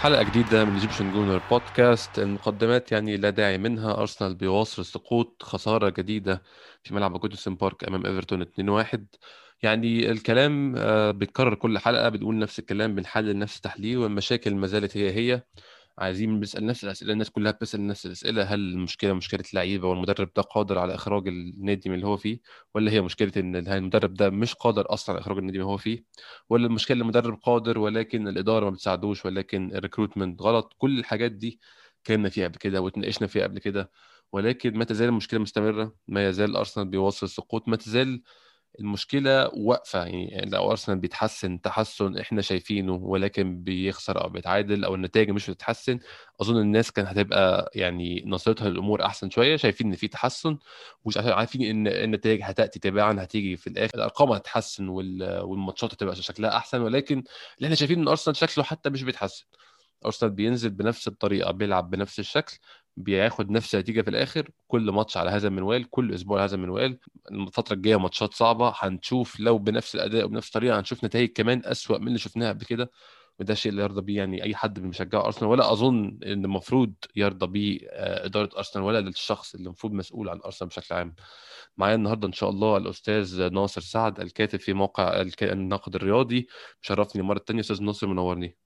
حلقة جديدة من Egyptian Gooner Podcast المقدمات يعني لا داعي منها. أرسنال بيواصل السقوط خسارة جديدة في ملعب جوديسون بارك أمام إيفرتون 2-1 يعني الكلام آه، بيتكرر كل حلقة بنقول نفس الكلام بنحلل نفس التحليل والمشاكل ما زالت هي هي. عايزين نسال نفس الأسئلة الناس كلها بتسأل نفس الأسئلة هل المشكلة مشكلة لعيبه والمدرب ده قادر على إخراج النادي من اللي هو فيه ولا هي مشكلة إن المدرب ده مش قادر أصلا على إخراج النادي من اللي هو فيه ولا المشكلة المدرب قادر ولكن الإدارة ما بتساعدوش ولكن الريكروتمنت غلط؟ كل الحاجات دي اتكلمنا فيها قبل كده واتناقشنا فيها قبل كده ولكن ما تزال المشكلة مستمرة ما يزال أرسنال بيواصل السقوط ما تزال المشكلة واقفة يعني لو أرسنال بيتحسن تحسن إحنا شايفينه ولكن بيخسر أو بيتعادل أو النتائج مش بتتحسن أظن الناس كانت هتبقى يعني نظرتها للأمور أحسن شوية شايفين إن في تحسن ومش عارفين إن النتائج هتأتي تباعا هتيجي في الآخر الأرقام هتتحسن والماتشات هتبقى شكلها أحسن ولكن اللي إحنا شايفين إن أرسنال شكله حتى مش بيتحسن. أرسنال بينزل بنفس الطريقة بيلعب بنفس الشكل بياخد نفس النتيجة في الآخر كل ماتش على هذا المنوال كل أسبوع على هذا المنوال. الفترة الجاية ماتشات صعبة هنشوف لو بنفس الأداء وبنفس الطريقة هنشوف نتائج كمان أسوأ من اللي شفناها قبل كده. وده الشيء اللي يرضى بيه يعني أي حد مشجع أرسنال. ولا أظن إن المفروض يرضى بيه آه، إدارة أرسنال ولا الشخص اللي المفروض مسؤول عن أرسنال بشكل عام. معايا النهارده إن شاء الله الأستاذ ناصر سعد الكاتب في موقع الناقد الرياضي مشرفني المره الثانية أستاذ ناصر منورني.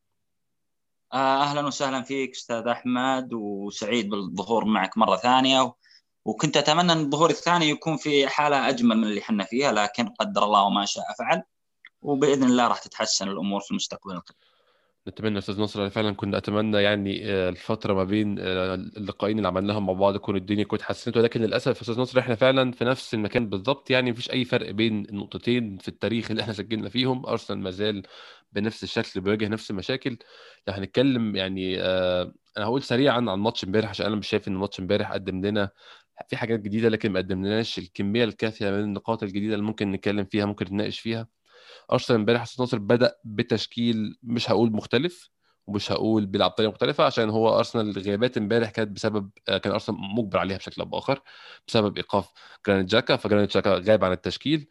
أهلا وسهلا فيك أستاذ أحمد وسعيد بالظهور معك مرة ثانية وكنت أتمنى أن الظهور الثاني يكون في حالة أجمل من اللي إحنا فيها لكن قدر الله وما شاء فعل وبإذن الله راح تتحسن الأمور في المستقبل القريب. نتمنى أستاذ نصر فعلا كنا أتمنى يعني آه، الفترة ما بين آه، اللقاءين اللي عملناهم مع بعض تكون الدنيا كنت اتحسنت ولكن للأسف أستاذ نصر إحنا فعلا في نفس المكان بالضبط يعني مفيش أي فرق بين النقطتين في التاريخ اللي إحنا سجلنا فيهم. أرسنال ما زال بنفس الشكل بيواجه نفس المشاكل. لو هنتكلم يعني آه أنا هقول سريعا عن ماتش امبارح عشان أنا مش شايف إن ماتش امبارح قدم لنا في حاجات جديدة لكن ما قدمناش الكمية الكافية من النقاط الجديدة اللي ممكن نتكلم فيها ممكن نتناقش فيها. أرسنال امبارح حسن ناصر بدأ بتشكيل مش هقول مختلف ومش هقول بيلعب بطريقة مختلفة عشان هو أرسنال غيابات امبارح كانت بسبب آه، كان أرسنال مجبر عليها بشكل أو بآخر بسبب إيقاف جرانيت جاكا فجرانيت جاكا غاب عن التشكيل.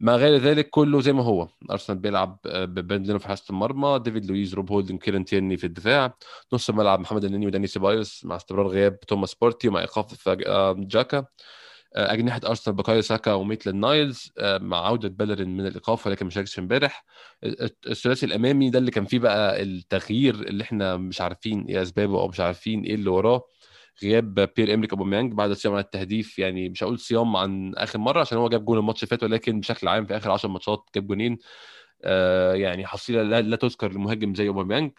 ما غير ذلك كله زي ما هو أرسنال بيلعب آه، ببيرند لينو في حراسه المرمى ديفيد لويز روب هولدن كيران تيرني في الدفاع نص الملعب محمد النني وداني سيبايوس مع استمرار غياب توماس بارتي ومع إيقاف آه، جاكا. آه، أجنحة أرسنال بكايو ساكا وميتلاند نايلز مع عودة بيلرين من الإيقاف ولكن ما شاركش امبارح. الثلاثي الأمامي ده اللي كان فيه بقى التغيير اللي إحنا مش عارفين إيه أسبابه أو مش عارفين إيه اللي وراه. غياب بير إمريك أوباميانج بعد الصيام عن التهديف يعني مش هقول صيام عن آخر مرة عشان هو جاب جول الماتش فات ولكن بشكل عام في آخر 10 ماتشات جاب جونين. آه يعني حصيلة لا, لا تذكر لمهاجم زي أوباميانج.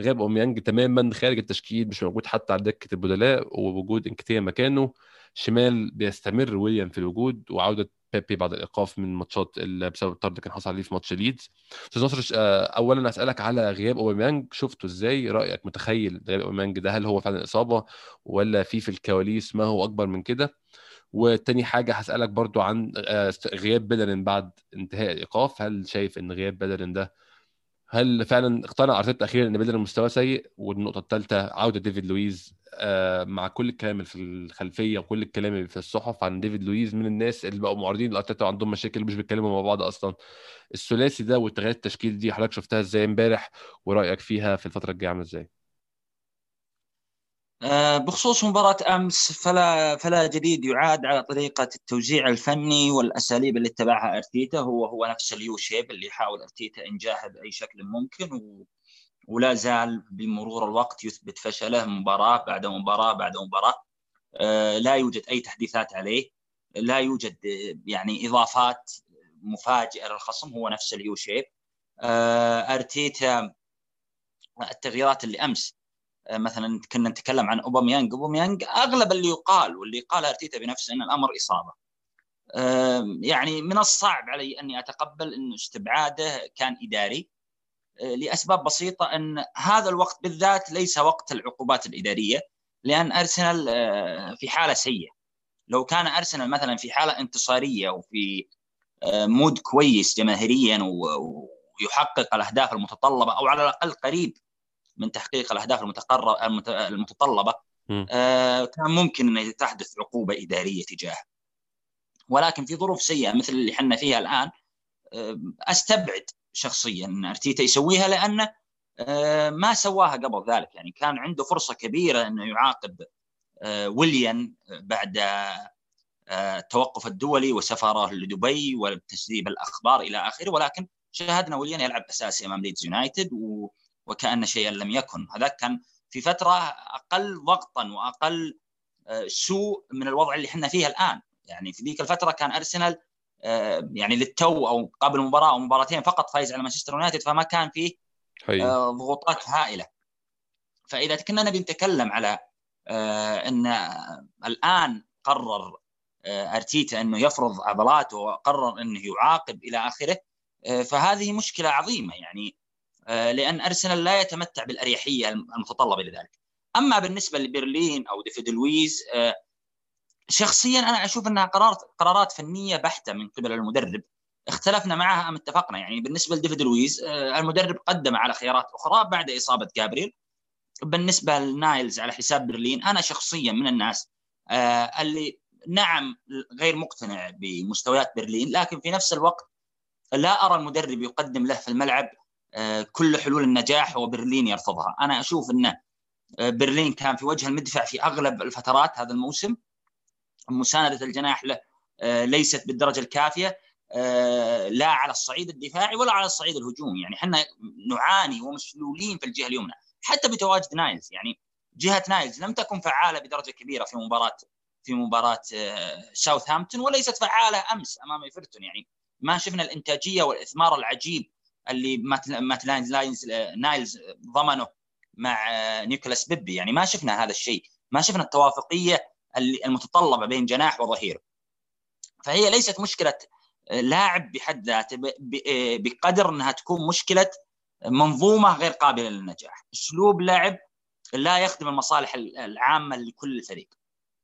غياب أوباميانج تماما خارج التشكيل مش موجود حتى على دكة البدلاء ووجود إنكيتيا مكانه. شمال بيستمر ويليام في الوجود وعودة بيبي بعد الإيقاف من ماتشات بسبب الطرد اللي كان حصل عليه في ماتش ليدز. أستاذ نصر آه، اولا أسألك على غياب أوباميانج. شفته إزاي؟ رأيك متخيل غياب أوباميانج ده؟ هل هو فعلا إصابة ولا في في الكواليس ما هو أكبر من كده؟ وتاني حاجة هسألك برضو عن آه، غياب بيلرين بعد انتهاء الإيقاف. هل شايف إن غياب بيلرين ده هل فعلا اقتنع أرتيتا أخيرا إن بيلرين مستوى سيء؟ والنقطة الثالثه عودة ديفيد لويز آه، مع كل الكلام اللي في الخلفية وكل الكلام اللي في الصحف عن ديفيد لويز من الناس اللي بقوا معارضين لأرتيتا وعندهم مشاكل مش بيتكلموا مع بعض أصلا. الثلاثي ده والتغييرات التشكيل دي حضرتك شفتها إزاي امبارح؟ ورأيك فيها في الفترة الجاية عاملة إزاي؟ آه، بخصوص مباراة أمس فلا فلا جديد يعاد على طريقة التوزيع الفني والأساليب اللي اتبعها أرتيتا هو هو نفس ال U shape اللي يحاول أرتيتا إنجاحه بأي شكل ممكن و ولا زال بمرور الوقت يثبت فشله مباراة بعد مباراة بعد مباراة. آه، لا يوجد أي تحديثات عليه لا يوجد يعني إضافات مفاجئة للخصم هو نفس ال U shape. آه، أرتيتا التغييرات اللي أمس مثلا كنا نتكلم عن اوباميانج اوباميانج أغلب اللي يقال واللي قال أرتيتا بنفسه إن الأمر إصابة. يعني من الصعب علي أني أتقبل انه استبعاده كان إداري لأسباب بسيطة إن هذا الوقت بالذات ليس وقت العقوبات الإدارية لأن أرسنال آه، في حالة سيئة. لو كان أرسنال مثلا في حالة انتصارية وفي آه، مود كويس جماهيريا ويحقق الأهداف المتطلبة أو على الأقل قريب من تحقيق الأهداف المتطلبة آه، كان ممكن ان تحدث عقوبة إدارية تجاهه. ولكن في ظروف سيئة مثل اللي حنا فيها الآن أستبعد شخصيا إن أرتيتا يسويها لأنه ما سواها قبل ذلك. يعني كان عنده فرصة كبيرة إنه يعاقب ويليان بعد التوقف الدولي وسفره لدبي وتسريب الأخبار إلى آخره. ولكن شاهدنا ويليان يلعب أساسي أمام ليدز يونايتد و... وكأن شيئا لم يكن. هذا كان في فترة أقل ضغطا وأقل سوء من الوضع اللي إحنا فيه الآن. يعني في ذيك الفترة كان أرسنال يعني للتو أو قبل مباراه أو مباراتين فقط فايز على مانشستر يونايتد فما كان فيه ضغوطات هائلة. فإذا كنا نبي نتكلم على إن الآن قرر أرتيتا إنه يفرض عضلاته وقرر إنه يعاقب إلى آخره فهذه مشكلة عظيمة. يعني لأن أرسنال لا يتمتع بالأريحية المتطلبة لذلك. أما بالنسبة لبيلرين أو ديفيد لويز شخصيا أنا أشوف أنها قرارات قرارات فنية بحتة من قبل المدرب. اختلفنا معها أم اتفقنا؟ يعني بالنسبة لديفيد لويز المدرب قدم على خيارات أخرى بعد إصابة جابريل بالنسبة لنايلز على حساب بيلرين أنا شخصيا من الناس اللي نعم غير مقتنع بمستويات بيلرين لكن في نفس الوقت لا أرى المدرب يقدم له في الملعب كل حلول النجاح وبيلرين يرفضها. أنا أشوف إن بيليرين كان في وجه المدفع في أغلب الفترات هذا الموسم. مساندة الجناح له ليست بالدرجة الكافية لا على الصعيد الدفاعي ولا على الصعيد الهجومي. يعني إحنا نعاني ومشلولين في الجهة اليمنى. حتى بتواجد نايلز. يعني جهة نايلز لم تكن فعالة بدرجة كبيرة في مباراة في مباراة ساوثهامبتون وليست فعالة أمس أمام إيفرتون. يعني ما شفنا الإنتاجية والإثمار العجيب اللي ميتلاند نايلز ضمنه مع نيكولاس بيبي. يعني ما شفنا هذا الشيء. ما شفنا التوافقية المتطلبة بين جناح وظهير. فهي ليست مشكلة لاعب بحد ذاته بقدر إنها تكون مشكلة منظومة غير قابلة للنجاح. أسلوب لعب لا يخدم المصالح العامة لكل الفريق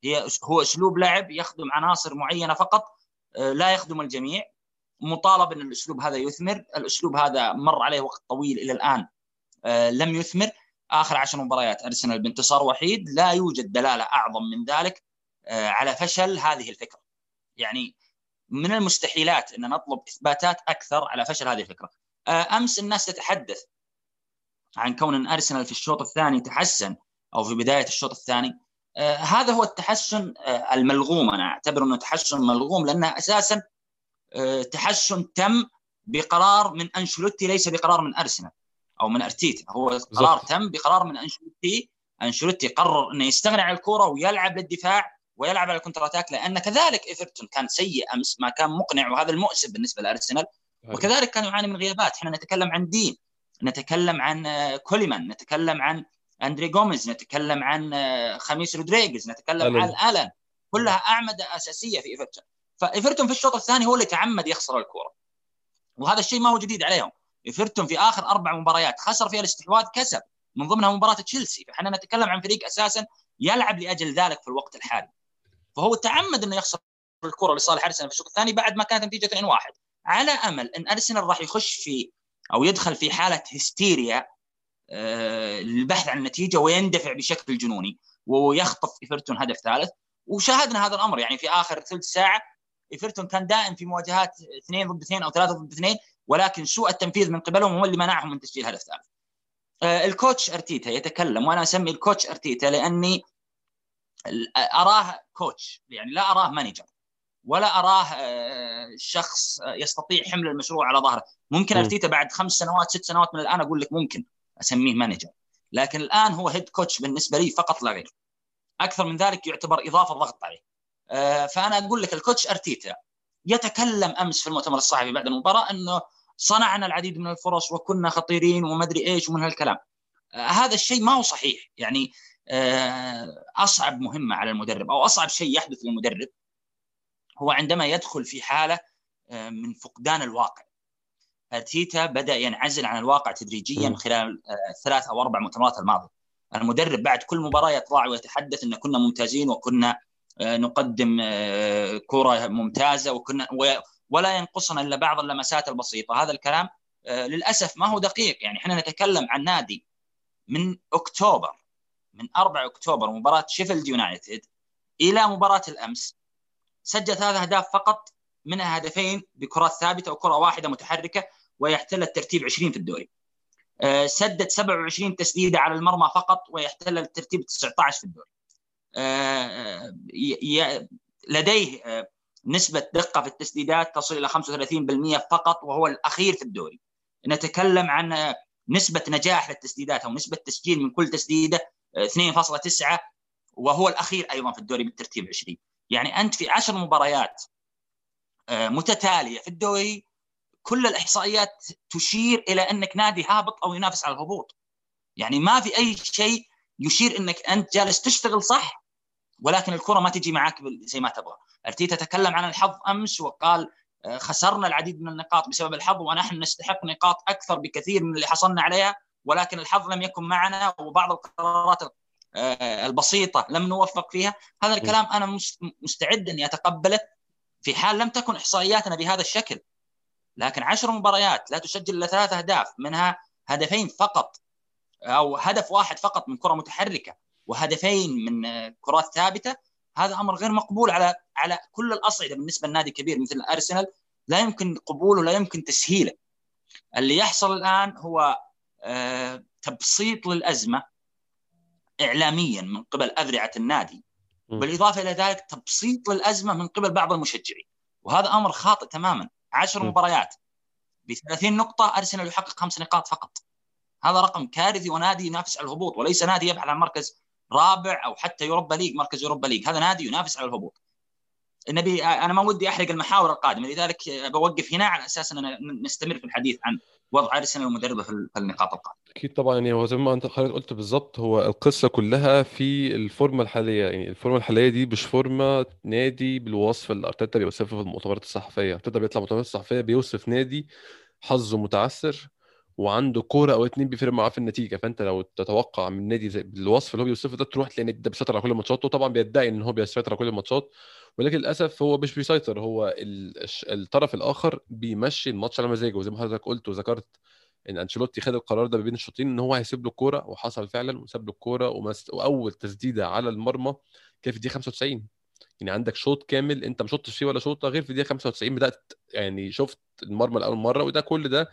هي هو أسلوب لعب يخدم عناصر معينة فقط لا يخدم الجميع. مطالب أن الأسلوب هذا يثمر. الأسلوب هذا مر عليه وقت طويل إلى الآن لم يثمر. آخر عشر مباريات أرسنال بانتصار وحيد. لا يوجد دلالة أعظم من ذلك على فشل هذه الفكرة. يعني من المستحيلات أن نطلب إثباتات أكثر على فشل هذه الفكرة. أمس الناس تتحدث عن كون أن أرسنال في الشوط الثاني تحسن أو في بداية الشوط الثاني. هذا هو التحسن الملغوم. أنا أعتبر أنه تحسن ملغوم لأنه أساسا تحسن تم بقرار من انشلوتي ليس بقرار من أرسنال أو من أرتيتا. هو قرار تم بقرار من انشلوتي انشلوتي قرر إنه يستغني عن الكره ويلعب للدفاع ويلعب على ال counter attack لأن كذلك إيفرتون كان سيء أمس ما كان مقنع وهذا المؤسف بالنسبة لأرسنال. وكذلك كان يعاني من غيابات. إحنا نتكلم عن دين نتكلم عن كوليمان نتكلم عن أندري جوميز نتكلم عن خاميس رودريغيز نتكلم ألن. عن آلن. كلها أعمدة أساسية في إيفرتون. فإيفرتون في الشوط الثاني هو اللي تعمد يخسر الكره وهذا الشيء ما هو جديد عليهم. إيفرتون في آخر أربع مباريات خسر فيها الاستحواذ كسب. من ضمنها مباراة تشيلسي. فإحنا نتكلم عن فريق أساسا يلعب لأجل ذلك في الوقت الحالي. فهو تعمد إنه يخسر الكره لصالح أرسنال في الشوط الثاني بعد ما كانت النتيجه 2-1 على أمل إن أرسنال راح يخش في أو يدخل في حالة هستيريا للبحث عن النتيجه ويندفع بشكل جنوني ويخطف إيفرتون هدف ثالث. وشاهدنا هذا الأمر يعني في آخر ثلث ساعة إيفرتون كان دائم في مواجهات اثنين ضد اثنين أو ثلاثة ضد اثنين ولكن سوء التنفيذ من قبلهم هو اللي منعهم من تسجيل هدف ثالث. ال coach أرتيتا يتكلم وأنا أسمي ال coach أرتيتا لأني أراه coach يعني لا أراه manager ولا أراه شخص يستطيع حمل المشروع على ظهره. ممكن أرتيتا بعد خمس سنوات ست سنوات من الآن أقول لك ممكن أسميه manager لكن الآن هو head coach بالنسبة لي فقط لا غير. أكثر من ذلك يعتبر إضافة ضغط عليه. فأنا أقول لك ال coach أرتيتا يتكلم أمس في المؤتمر الصحفي بعد المباراة إنه صنعنا العديد من الفرص وكنا خطيرين وما ادري إيش ومن هالكلام. هذا الشيء ما هو صحيح. يعني أصعب مهمة على المدرب أو أصعب شيء يحدث للمدرب هو عندما يدخل في حالة من فقدان الواقع. أرتيتا بدأ ينعزل عن الواقع تدريجيا خلال الثلاث أو أربع مؤتمرات الماضية. المدرب بعد كل مباراة يطلع ويتحدث إن كنا ممتازين وكنا نقدم كرة ممتازة وكنا ولا ينقصنا إلا بعض اللمسات البسيطة. هذا الكلام للأسف ما هو دقيق. يعني إحنا نتكلم عن نادي من أكتوبر من 4 أكتوبر مباراة شيفيلد يونايتد إلى مباراة الأمس. سجل ثلاث أهداف فقط منها هدفين بكرات ثابتة وكرة واحدة متحركة ويحتل الترتيب 20 في الدوري. آه، سدد 27 تسديدة على المرمى فقط ويحتل الترتيب 19 في الدوري. آه، لديه نسبة دقة في التسديدات تصل إلى 35% فقط وهو الأخير في الدوري. نتكلم عن نسبة نجاح للتسديدات أو نسبة تسجيل من كل تسديدة 2.9 وهو الأخير أيضا في الدوري بالترتيب 20 يعني أنت في 10 مباريات متتالية في الدوري كل الإحصائيات تشير إلى أنك نادي هابط أو ينافس على الهبوط. يعني ما في أي شيء يشير أنك أنت جالس تشتغل صح ولكن الكرة ما تجي معك زي ما تبغى. أرتيتا تكلم عن الحظ أمس وقال آه، خسرنا العديد من النقاط بسبب الحظ ونحن نستحق نقاط أكثر بكثير من اللي حصلنا عليها ولكن الحظ لم يكن معنا وبعض القرارات آه، البسيطة لم نوفق فيها. هذا الكلام أنا مستعد أني أتقبله في حال لم تكن إحصائياتنا بهذا الشكل. لكن عشر مباريات لا تسجل إلا ثلاث أهداف منها هدفين فقط أو هدف واحد فقط من كرة متحركة. وهدفين من كرات ثابتة هذا أمر غير مقبول على على كل الأصعدة بالنسبة لنادي كبير مثل ارسنال لا يمكن قبوله لا يمكن تسهيله. اللي يحصل الآن هو آه، تبسيط للأزمة اعلاميا من قبل أذرعة النادي بالاضافه إلى ذلك تبسيط للأزمة من قبل بعض المشجعين. وهذا أمر خاطئ تماما. عشر مباريات ب 30 نقطة أرسنال يحقق خمس نقاط فقط. هذا رقم كارثي ونادي ينافس على الهبوط وليس نادي يبحث عن مركز رابع أو حتى يوروبا ليج مركز يوروبا ليج. هذا نادي ينافس على الهبوط. النبي أنا ما ودي أحرق المحاور القادمة لذلك بوقف هنا على أساس أننا نستمر في الحديث عن وضع أرسنال ومدربه في النقاط القادمة. أكيد طبعا يعني هو زي ما أنت قلت بالظبط هو القصة كلها في الفورمة الحالية. يعني الفورمة الحالية دي مش فورمة نادي بالوصف اللي أرتيتا بيوصفه في المؤتمرات الصحفية، أرتيتا بيطلع مؤتمرات صحفيه بيوصف نادي حظه متعثر وعنده كورة أو اتنين بيفرق معاه في النتيجة. فأنت لو تتوقع من نادي زي بالوصف اللي هو بيوصفه ده تروح تلاقي ده بيسيطر على كل الماتشات. وطبعا بيدعي إن هو بيسيطر على كل الماتشات. ولكن للأسف هو مش بيسيطر. هو الطرف الآخر بيمشي الماتش على مزاجه. وزي ما حضرتك قلت وذكرت إن أنشيلوتي خد القرار ده بين الشوطين إن هو هيسيب له الكورة وحصل فعلا وساب له الكورة ومس... وأول تسديدة على المرمى كان في الدقيقة 95 يعني عندك شوط كامل أنت ما شطتش فيه ولا شوطة غير في الدقيقة 95 بدأت يعني شفت المرمى لأول مرة وده كل ده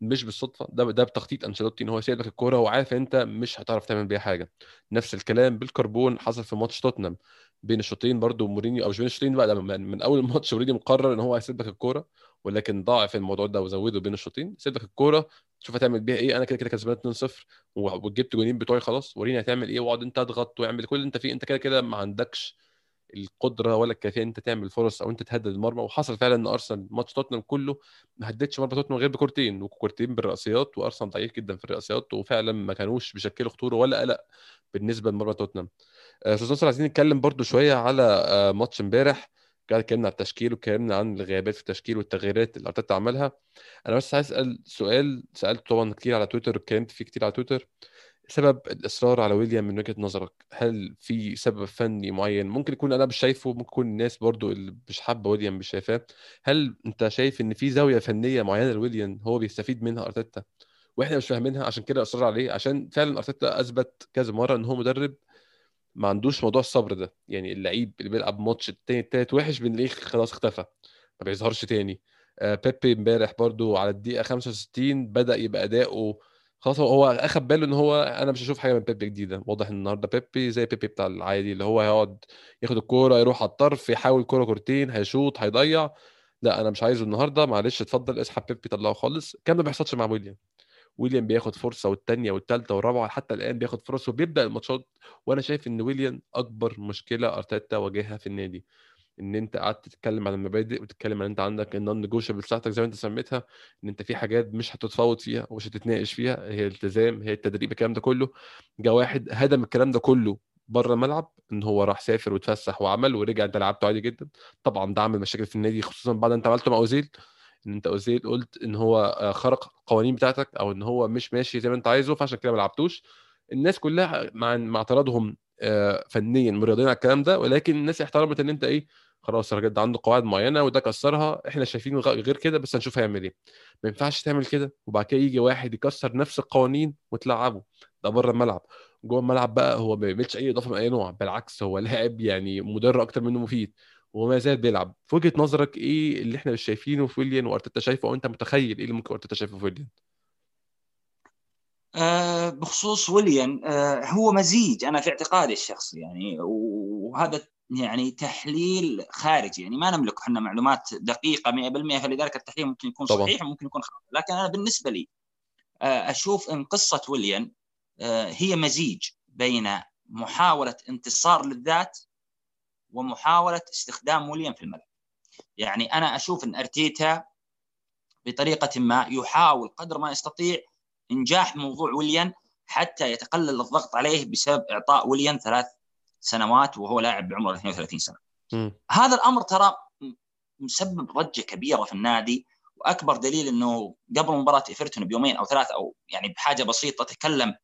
مش بالصدفة ده ده بتخطيط أنشيلوتي إن هو سايب لك الكورة وعارف أنت مش هتعرف تعمل بيها حاجة. نفس الكلام بالكربون حصل في ماتش توتنهام. بين الشوطين برضو مورينيو أو مش بين الشوطين بقى من, من أول الماتش مورينيو مقرر إن هو هيسيب لك الكورة ولكن ضاعف الموضوع ده وزوده بين الشوطين. سيب لك الكورة شوف هتعمل بيها إيه. أنا كده كده كسبان 2-0 وجبت جونين بتوعي خلاص وريني هتعمل إيه واقعد أنت أضغط وأعمل كل اللي أنت فيه. أنت كده كده ما عندكش القدرة ولا الكفاءة أنت تعمل فرص أو أنت تهدد المرمى. وحصل فعلا إن أرسنال ماتش توتنهام كله ما هددش مرمى توتنهام غير بكورتين وكورتين بالرأسيات وأرسنال ضعيف جدا في الرأسيات وفعلا ما كانوش بيشكلوا خطورة ولا قلق بالنسبة لمرمى توتنهام. آه، أستاذ نصر عايزين نتكلم برده شوية على آه، ماتش امبارح. اتكلمنا عن التشكيل واتكلمنا عن الغيابات في التشكيل والتغييرات اللي أرتيتا عملها. أنا بس عايز أسأل سؤال سالته طبعا كتير على تويتر اتكلمت فيه كتير على تويتر. سبب الإصرار على ويليام من وجهة نظرك؟ هل في سبب فني معين؟ ممكن يكون أنا مش شايفه ممكن يكون الناس برضو اللي مش حابة ويليام مش شايفاه. هل أنت شايف إن في زاوية فنية معينة لويليام هو بيستفيد منها أرتيتا؟ وإحنا مش فاهمينها عشان كده اصرار عليه عشان فعلا أرتيتا أثبت كذا مرة إن هو مدرب ما عندوش موضوع الصبر ده. يعني اللعيب اللي بيلعب ماتش التاني التالت وحش بنلاقيه خلاص اختفى ما بيظهرش تاني. آه بيبي امبارح برضو على الدقيقة 65 بدأ يبقى أداؤه خلاص هو أخد باله إن هو أنا مش هشوف حاجة من بيبي جديدة. واضح إن النهارده بيبي زي بيبي بتاع العادي اللي هو هيقعد ياخد الكورة يروح على الطرف يحاول كورة كورتين هيشوط هيضيع. لا أنا مش عايزه النهارده. معلش اتفضل اسحب بيبي طلعه خالص. ده ما بيحصلش مع ويليان. ويليان بياخد فرصة والثانيه والثالثه والرابعة حتى الآن بياخد فرص وبيبدأ الماتشات. وأنا شايف إن ويليان أكبر مشكلة أرتيتا واجهها في النادي. إن أنت قعدت تتكلم عن المبادئ وتتكلم عن أنت عندك ال non negotiable بتاعتك زي ما أنت سميتها إن أنت في حاجات مش هتتفاوض فيها ومش هتتناقش فيها هي الالتزام هي التدريب الكلام ده كله. جه واحد هدم الكلام ده كله بره الملعب إن هو راح سافر وتفسح وعمل ورجع أنت لعبته عادي جدا. طبعا ده عمل مشاكل في النادي خصوصا بعد أنت عملته مع أوزيل. إن أنت أوزيل قلت إن هو آه، خرق القوانين بتاعتك أو إن هو مش ماشي زي ما أنت عايزه فعشان كده ما لعبتوش. الناس كلها مع مع اعتراضهم آه، فنيا مريضين على الكلام ده ولكن الناس احترمت إن أنت إيه خلاص الراجل ده عنده قواعد معينة وده كسرها إحنا شايفين غير كده بس هنشوف هيعمل إيه. ما ينفعش تعمل كده وبعد كده يجي واحد يكسر نفس القوانين وتلعبه. ده بره الملعب. جوه الملعب بقى هو ما بيعملش أي إضافة من أي نوع بالعكس هو لاعب يعني مدر أكتر منه مفيد وما زال بيلعب. في وجهة نظرك إيه اللي إحنا مش شايفينه في ويليان وأرتيتا شايفه أو أنت متخيل إيه اللي ممكن أرتيتا شايفه في ويليان؟ آه بخصوص ويليان آه هو مزيج أنا في اعتقادي الشخصي يعني وهذا يعني تحليل خارجي يعني ما نملك إحنا معلومات دقيقة 100% فلذلك التحليل ممكن يكون طبعا. صحيح وممكن يكون خاطئ لكن أنا بالنسبة لي آه أشوف إن قصة ويليان آه هي مزيج بين محاولة انتصار للذات ومحاولة استخدام ويليام في الملعب يعني أنا أشوف إن أرتيتا بطريقة ما يحاول قدر ما يستطيع إنجاح موضوع ويليان حتى يتقلل الضغط عليه بسبب إعطاء ويليان ثلاث سنوات وهو لاعب بعمره 32 سنة. م. هذا الأمر ترى مسبب ضجة كبيرة في النادي وأكبر دليل إنه قبل مباراة إيفرتون بيومين أو ثلاث أو يعني بحاجة بسيطة تكلم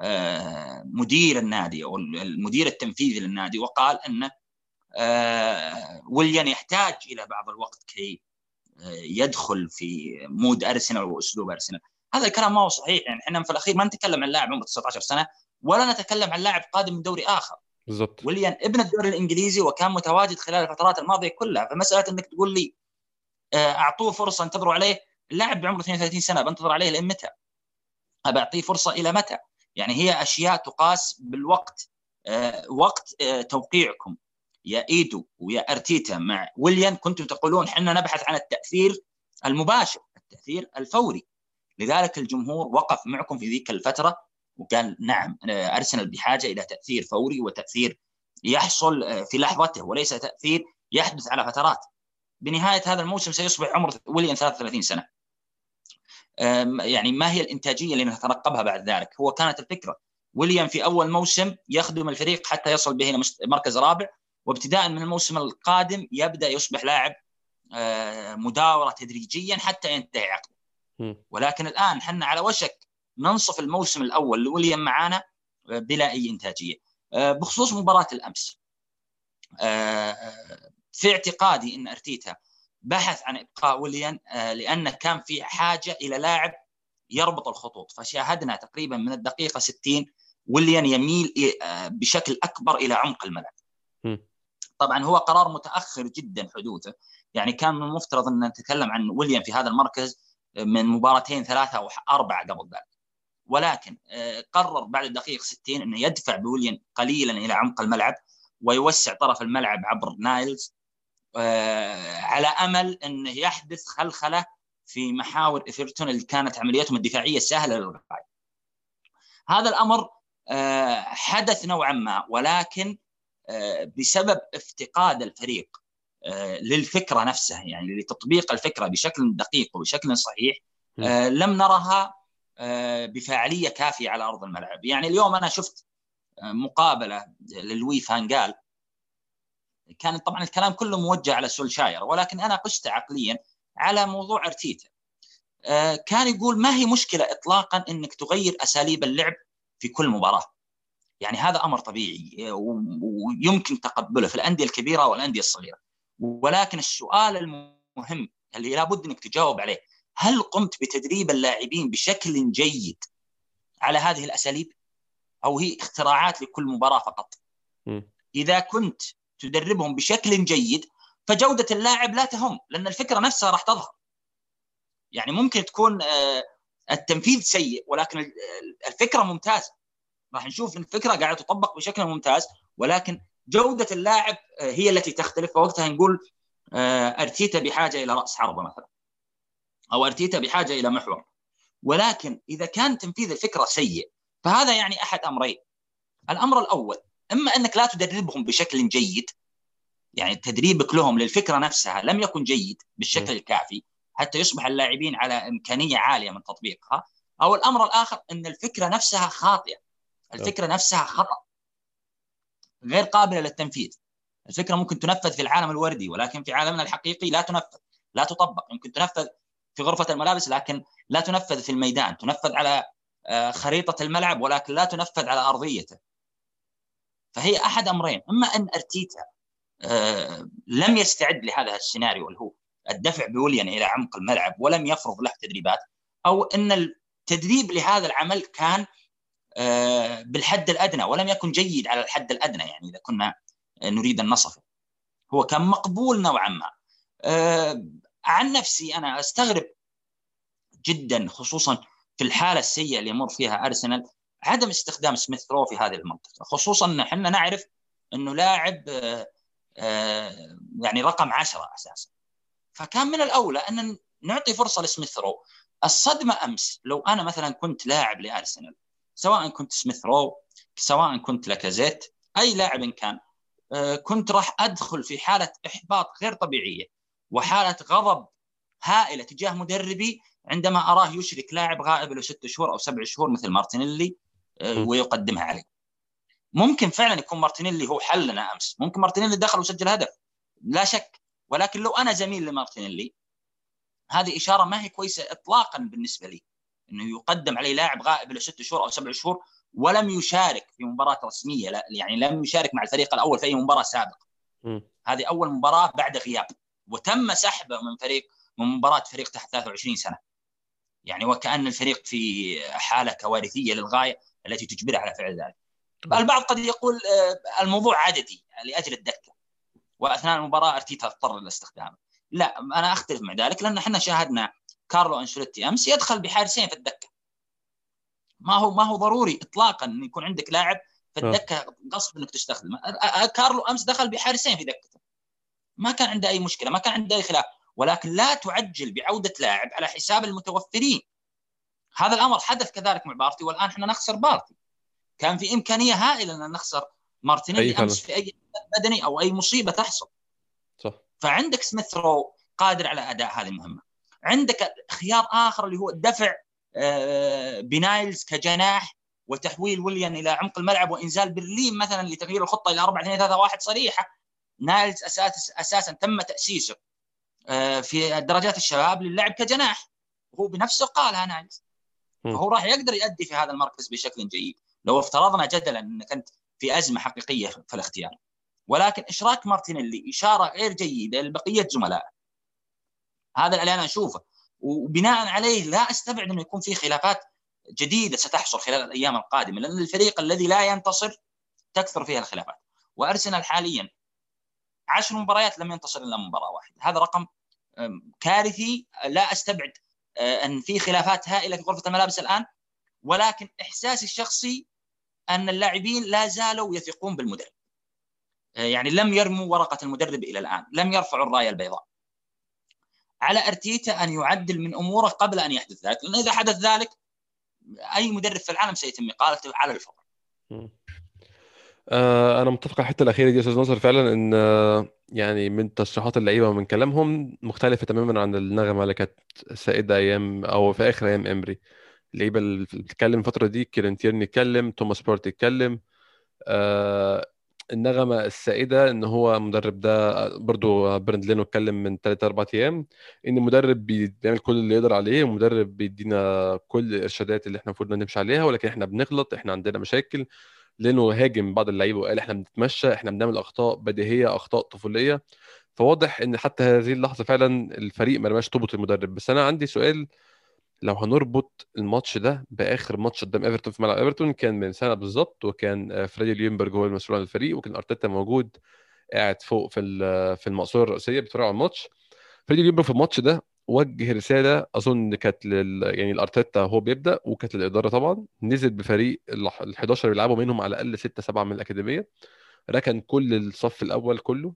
آه، مدير النادي أو المدير التنفيذي للنادي وقال انه آه، ويليان يحتاج إلى بعض الوقت كي آه، يدخل في mood أرسنال وأسلوب أرسنال هذا الكلام ما هو صحيح يعني إحنا في الأخير ما نتكلم عن لاعب عمره 19 سنة ولا نتكلم عن لاعب قادم من دوري آخر بالضبط ويليان ابن الدوري الإنجليزي وكان متواجد خلال الفترات الماضية كلها فمسألة إنك تقول لي أعطوه فرصة انتظروا عليه اللاعب بعمره 32 سنة بنتظر عليه لين متى؟ أبى أعطيه فرصة إلى متى؟ يعني هي أشياء تقاس بالوقت أه وقت أه توقيعكم يا إيدو ويا أرتيتا مع ويليان كنتم تقولون إحنا نبحث عن التأثير المباشر التأثير الفوري لذلك الجمهور وقف معكم في ذيك الفترة وقال نعم ارسنال بحاجة إلى تأثير فوري وتأثير يحصل في لحظته وليس تأثير يحدث على فترات. بنهاية هذا الموسم سيصبح عمر ويليام 33 سنة. يعني ما هي الإنتاجية اللي نترقبها بعد ذلك؟ هو كانت الفكرة. ويليام في أول موسم يخدم الفريق حتى يصل به إلى مركز رابع وابتداء من الموسم القادم يبدأ يصبح لاعب مداورة تدريجيا حتى ينتهي عقده. ولكن الآن إحنا على وشك. ننصف الموسم الأول لويليام معانا بلا أي إنتاجية. بخصوص مباراة الأمس. في اعتقادي إن أرتيتا بحث عن إبقاء ويليان لأن كان في حاجة إلى لاعب يربط الخطوط. فشاهدنا تقريبا من الدقيقة 60 ويليان يميل بشكل أكبر إلى عمق الملعب. طبعا هو قرار متأخر جدا حدوثه. يعني كان من المفترض أن نتكلم عن ويليام في هذا المركز من مباراتين ثلاثة أو أربعة قبل ذلك. ولكن قرر بعد الدقيقة 60 إنه يدفع بويليان قليلا إلى عمق الملعب ويوسع طرف الملعب عبر نايلز على أمل إنه يحدث خلخلة في محاور إيفرتون اللي كانت عملياتهم الدفاعية سهلة للغايه. هذا الأمر حدث نوعا ما ولكن بسبب افتقاد الفريق للفكرة نفسها يعني لتطبيق الفكرة بشكل دقيق وبشكل صحيح لم نرها بفاعلية كافية على أرض الملعب، يعني اليوم أنا شفت مقابلة للوي فانجال كان طبعا الكلام كله موجه على سولشاير ولكن أنا قست عقليا على موضوع أرتيتا. كان يقول ما هي مشكلة اطلاقا إنك تغير أساليب اللعب في كل مباراة. يعني هذا أمر طبيعي ويمكن تقبله في الأندية الكبيرة والأندية الصغيرة. ولكن السؤال المهم اللي لابد إنك تجاوب عليه هل قمت بتدريب اللاعبين بشكل جيد على هذه الأساليب؟ أو هي اختراعات لكل مباراة فقط. م. إذا كنت تدربهم بشكل جيد فجودة اللاعب لا تهم لأن الفكرة نفسها راح تظهر. يعني ممكن تكون التنفيذ سيء ولكن الفكرة ممتازة. راح نشوف الفكرة قاعدة تطبق بشكل ممتاز ولكن جودة اللاعب هي التي تختلف. فوقتها نقول أرتيتا بحاجة إلى رأس حربة مثلا. أو أرتيتا بحاجة إلى محور. ولكن إذا كان تنفيذ الفكرة سيء فهذا يعني أحد أمرين. الأمر الأول إما أنك لا تدربهم بشكل جيد يعني تدريبك لهم للفكرة نفسها لم يكن جيد بالشكل الكافي حتى يصبح اللاعبين على إمكانية عالية من تطبيقها. أو الأمر الآخر إن الفكرة نفسها خاطئة. الفكرة نفسها خطأ غير قابلة للتنفيذ. الفكرة ممكن تنفذ في العالم الوردي ولكن في عالمنا الحقيقي لا تنفذ لا تطبق. يمكن تنفذ في غرفة الملابس لكن لا تنفذ في الميدان تنفذ على خريطة الملعب ولكن لا تنفذ على أرضيته. فهي أحد أمرين إما أن أرتيتا لم يستعد لهذا السيناريو اللي هو الدفع بوليان إلى عمق الملعب ولم يفرض له تدريبات أو أن التدريب لهذا العمل كان بالحد الأدنى ولم يكن جيد على الحد الأدنى يعني إذا كنا نريد ان نصفه هو كان مقبول نوعا ما. آه، عن نفسي أنا أستغرب جدا خصوصا في الحالة السيئة اللي يمر فيها أرسنال عدم استخدام سميث رو في هذه المنطقة. خصوصا إن إحنا نعرف إنه لاعب يعني رقم عشرة أساسا. فكان من الأولى أن نعطي فرصة لسميث رو. الصدمة أمس لو أنا مثلا كنت لاعب لأرسنال سواء كنت سميث رو سواء كنت لاكازيت أي لاعب كان آه، كنت راح أدخل في حالة إحباط غير طبيعية. وحالة غضب هائلة تجاه مدربي عندما أراه يشرك لاعب غائب له ست شهور أو سبع شهور مثل مارتينيلي آه، ويقدمها عليه. ممكن فعلا يكون مارتينيلي هو حلنا أمس، ممكن مارتينيلي دخل وسجل هدف. لا شك. ولكن لو أنا زميل لمارتينيلي هذه إشارة ما هي كويسة اطلاقا بالنسبة لي. إنه يقدم عليه لاعب غائب له ست شهور أو سبع شهور ولم يشارك في مباراة رسمية لا يعني لم يشارك مع الفريق الأول في أي مباراة سابقة. هذه أول مباراة بعد غياب. وتم سحبه من فريق من مباراة فريق تحت 23 سنة. يعني وكان الفريق في حالة كوارثية للغاية التي تجبره على فعل ذلك. البعض قد يقول آه، الموضوع عددي لأجل الدكه وأثناء المباراة أرتيتا اضطر لاستخدامه لا أنا أختلف مع ذلك لأن إحنا شاهدنا كارلو أنشيلوتي أمس يدخل بحارسين في الدكه ما هو ما هو ضروري اطلاقا إن يكون عندك لاعب في آه. الدكه غصب إنك تستخدمه. كارلو أمس دخل بحارسين في دكته ما كان عنده أي مشكلة ما كان عنده أي خلاف ولكن لا تعجل بعودة لاعب على حساب المتوفرين. هذا الأمر حدث كذلك مع بارتي والآن إحنا نخسر بارتي. كان في إمكانية هائلة أن نخسر مارتينيلي أمس في أي بدني أو أي مصيبة تحصل. صح. فعندك سميث رو قادر على أداء هذه المهمة. عندك خيار آخر اللي هو دفع آه، بنايلز كجناح وتحويل ويليان إلى عمق الملعب وإنزال برلين مثلا لتغيير الخطة إلى 4 2 3 1 صريحة. نايلز أساس أساسا تم تأسيسه آه، في درجات الشباب للعب كجناح. هو بنفسه قالها نايلز فهو راح يقدر يؤدي في هذا المركز بشكل جيد. لو افترضنا جدلا إنك أنت في أزمة حقيقية في الاختيار ولكن إشراك مارتينيلي إشارة غير جيدة لبقية زملائه. هذا اللي أنا أشوفه. وبناء عليه لا أستبعد إنه يكون في خلافات جديدة ستحصل خلال الأيام القادمة لأن الفريق الذي لا ينتصر تكثر فيها الخلافات. وأرسنال حاليا عشر مباريات لم ينتصر إلا مباراة واحدة. هذا رقم كارثي لا أستبعد أن في خلافات هائلة في غرفة الملابس الآن ولكن إحساسي الشخصي أن اللاعبين لا زالوا يثقون بالمدرب. يعني لم يرموا ورقة المدرب إلى الآن لم يرفعوا الراية البيضاء. على أرتيتا أن يعدل من أموره قبل أن يحدث ذلك لأن إذا حدث ذلك أي مدرب في العالم سيتم إقالته على الفور. آه أنا متفق على الحتة الأخيرة دي يا أستاذ ناصر. فعلا إن آه يعني من تصريحات اللعيبة ومن كلامهم مختلفة تماما عن النغمة اللي كانت سائدة أيام أو في آخر أيام إمري. اللعيبة اللي بتتكلم الفترة دي كيران تيرني يتكلم توماس بارتي يتكلم. آه النغمة السائدة إن هو المدرب ده برضو برند لينو اتكلم من 3 4 أيام إن المدرب بيعمل كل اللي يقدر عليه ومدرب بيدينا كل الإرشادات اللي إحنا المفروض نمشي عليها ولكن إحنا بنغلط إحنا عندنا مشاكل. لينو هاجم بعض اللعيبة وقال إحنا بنتمشى إحنا بنعمل أخطاء بديهية أخطاء طفولية. فواضح إن حتى هذه اللحظة فعلا الفريق ما رماش طوبة المدرب. بس أنا عندي سؤال لو هنربط الماتش ده بآخر ماتش قدام إيفرتون في ملعب إيفرتون كان من سنة بالظبط وكان آه، فريدي ليونبرج هو المسؤول عن الفريق وكان أرتيتا موجود قاعد فوق في في المقصوره الرئيسية بيتفرج على الماتش. فريدي ليونبرج في الماتش ده وجه رسالة أظن كانت لل يعني الأرتيتا هو بيبدأ وكانت للإدارة طبعا نزل بفريق ال 11 بيلعبوا منهم على الأقل 6 7 من الأكاديمية. ركن كل الصف الأول كله.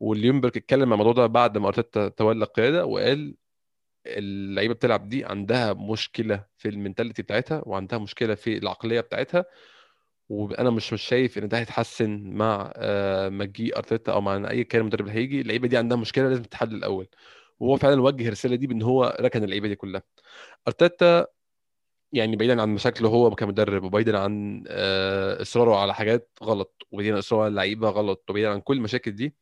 والليونبرج اتكلم عن الموضوع ده بعد ما أرتيتا تولى القيادة وقال اللعيبة بتلعب دي عندها مشكلة في المنتاليتي بتاعتها وعندها مشكلة في العقلية بتاعتها. وأنا مش مش شايف إن ده هيتحسن مع آه، مجيء أرتيتا أو مع أي كان مدرب هيجي. اللعيبة دي عندها مشكلة لازم تتحل الأول. وهو فعلا وجه الرساله دي بإن هو ركن اللعيبة دي كلها. أرتيتا يعني بعيدا عن مشاكله هو كمدرب وبعيدا عن آه، إصراره على حاجات غلط وبعيدا عن إصراره على اللعيبة غلط وبعيدا عن كل المشاكل دي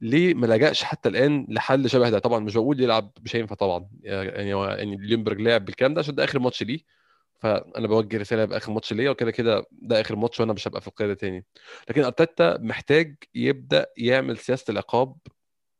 ليه ما لجأش حتى الآن لحل شبه ده؟ طبعا مش بقول يلعب مش هينفع طبعا يعني هو يعني ليونبرج لعب بالكلام ده عشان ده آخر ماتش ليه. فأنا بوجه رسالة باخر ماتش ليا وكده كده ده آخر ماتش وأنا مش هبقى في القيادة تاني. لكن أرتيتا محتاج يبدأ يعمل سياسة العقاب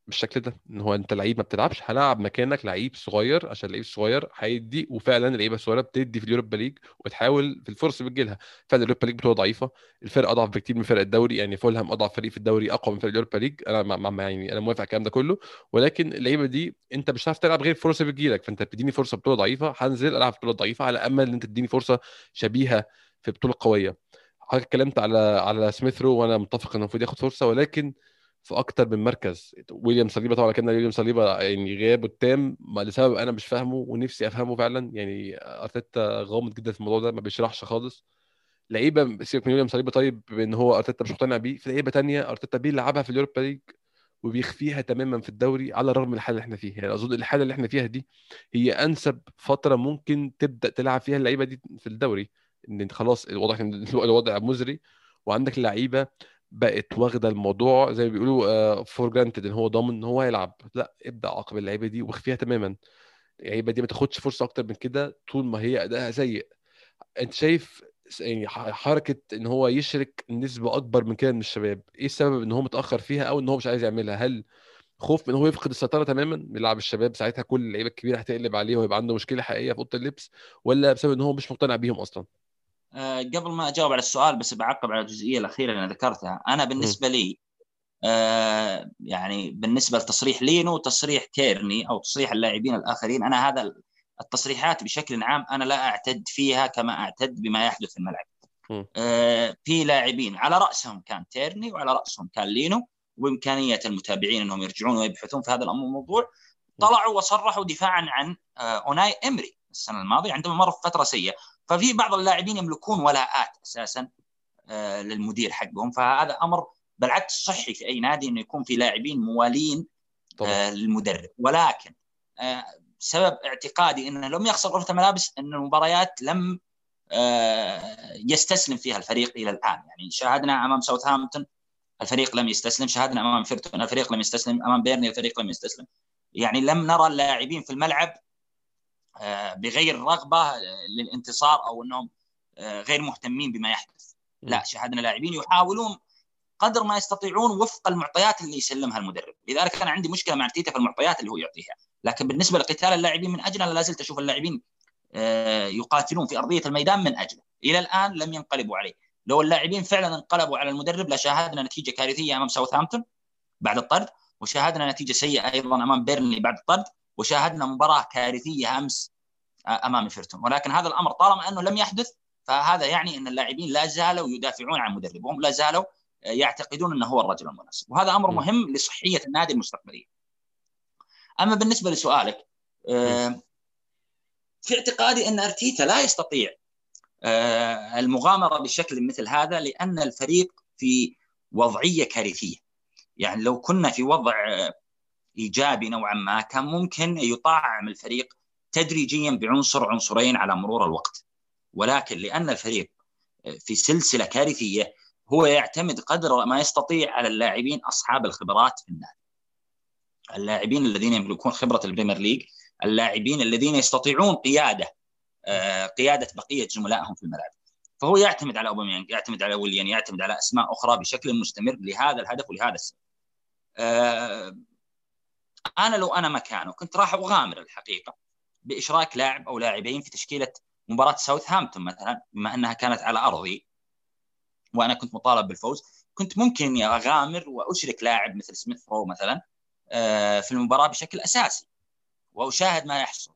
بالشكل ده إن هو أنت لعيب ما بتلعبش هلعب مكانك لعيب صغير عشان اللعيب الصغير هيدي وفعلا اللعيبة الصغيرة بتدي في اليوروبا ليج وتحاول في الفرص بتجي لها فعلا اليوروبا ليج بتبقى ضعيفة الفرق أضعف بكتير من فرق الدوري يعني فولهام أضعف فريق في الدوري أقوى من فرق اليوروبا ليج أنا مع مع يعني أنا موافق على الكلام ده كله. ولكن اللعيبة دي أنت مش هتعرف تلعب غير الفرصه اللي بتجي لك فأنت بتديني فرصة بطولة ضعيفة هنزل ألعب بطولة ضعيفة على أمل إن أنت تديني فرصة شبيهة في بطولة قوية. حضرتك اتكلمت على على سميث رو وأنا متفق إنه المفروض ياخد فرصة ولكن في أكتر من مركز. ويليام صليبا طبعا كان ويليام صليبا يعني غيابه التام لسبب أنا مش فاهمه ونفسي أفهمه فعلا. يعني أرتيتا غامض جدا في الموضوع ده ما بيشرحش خالص. لعيبة سيبك من ويليام صليبا طيب بإن هو أرتيتا مش مقتنع بيه في لعيبة تانية أرتيتا بيلعبها في اليوروبا ليج وبيخفيها تماما في الدوري على الرغم من الحالة اللي إحنا فيها. يعني أظن الحالة اللي إحنا فيها دي هي أنسب فترة ممكن تبدأ تلعب فيها اللعيبة دي في الدوري. إن خلاص الوضع الوضع مزري وعندك لعيبة بقت واخدة الموضوع زي ما بيقولوا for granted إن هو ضامن إن هو هيلعب. لأ ابدأ عاقب اللعيبة دي واخفيها تماما. اللعيبة دي ما تاخدش فرصة أكتر من كده طول ما هي أدائها سيء. أنت شايف يعني حركة إن هو يشرك نسبة أكبر من كده من الشباب إيه السبب إن هو متأخر فيها أو إن هو مش عايز يعملها؟ هل خوف من هو يفقد السيطره تماما بيلعب الشباب؟ ساعتها كل اللعيبة الكبيرة هتقلب عليه ويبقى عنده مشكلة حقيقية في أوضة اللبس ولا بسبب إن هو مش مقتنع بيهم أصلا؟ قبل ما أجاوب على السؤال بس بعقب على الجزئية الأخيرة اللي ذكرتها أنا بالنسبة. لي أه يعني بالنسبة لتصريح لينو وتصريح تيرني أو تصريح اللاعبين الآخرين أنا هذا التصريحات بشكل عام أنا لا أعتد فيها كما أعتد بما يحدث في الملعب. أه في لاعبين على رأسهم كان تيرني وعلى رأسهم كان لينو وإمكانية المتابعين إنهم يرجعون ويبحثون في هذا الموضوع طلعوا وصرحوا دفاعا عن أوناي إمري السنة الماضية عندما مر فترة سيئة. ففي بعض اللاعبين يملكون ولاءات أساسا للمدير حقهم. فهذا أمر بالعكس صحي في أي نادي إنه يكون في لاعبين موالين طبعا. للمدرب. ولكن سبب اعتقادي انه لم يخسر غرفة الملابس إن المباريات لم يستسلم فيها الفريق إلى الآن. يعني شاهدنا أمام ساوثهامبتون الفريق لم يستسلم. شاهدنا أمام فيرتون الفريق لم يستسلم. أمام بيرني الفريق لم يستسلم. يعني لم نرى اللاعبين في الملعب بغير رغبة للانتصار أو إنهم غير مهتمين بما يحدث. لا شاهدنا لاعبين يحاولون قدر ما يستطيعون وفق المعطيات اللي يسلمها المدرب. لذلك أنا عندي مشكلة مع أرتيتا في المعطيات اللي هو يعطيها. لكن بالنسبة لقتال اللاعبين من اجله لا زلت أشوف اللاعبين يقاتلون في أرضية الميدان من اجله إلى الآن لم ينقلبوا عليه. لو اللاعبين فعلا انقلبوا على المدرب لشاهدنا نتيجة كارثية أمام ساوثهامبتون بعد الطرد وشاهدنا نتيجة سيئة أيضا أمام بيرنلي بعد الطرد. وشاهدنا مباراة كارثيه أمس أمام إيفرتون ولكن هذا الأمر طالما أنه لم يحدث فهذا يعني أن اللاعبين لا زالوا يدافعون عن مدربهم لا زالوا يعتقدون أنه هو الرجل المناسب. وهذا أمر مهم لصحية النادي المستقبلية. أما بالنسبة لسؤالك في اعتقادي أن أرتيتا لا يستطيع المغامرة بشكل مثل هذا لأن الفريق في وضعية كارثية. يعني لو كنا في وضع إيجابي نوعا ما كان ممكن يطعم الفريق تدريجيا بعنصر عنصرين على مرور الوقت. ولكن لأن الفريق في سلسلة كارثية هو يعتمد قدر ما يستطيع على اللاعبين أصحاب الخبرات في النادي. اللاعبين الذين يملكون خبرة البريمير ليج اللاعبين الذين يستطيعون قيادة قيادة بقية زملائهم في الملعب. فهو يعتمد على أوباميانج يعتمد على ويليان يعتمد على أسماء أخرى بشكل مستمر لهذا الهدف ولهذا السبب. أنا لو أنا مكانه كنت راح أغامر الحقيقة بإشراك لاعب أو لاعبين في تشكيلة مباراة ساوثهامبتون مثلا بما أنها كانت على أرضي وأنا كنت مطالب بالفوز كنت ممكن إني أغامر وأشرك لاعب مثل سميث رو مثلا في المباراة بشكل أساسي وأشاهد ما يحصل.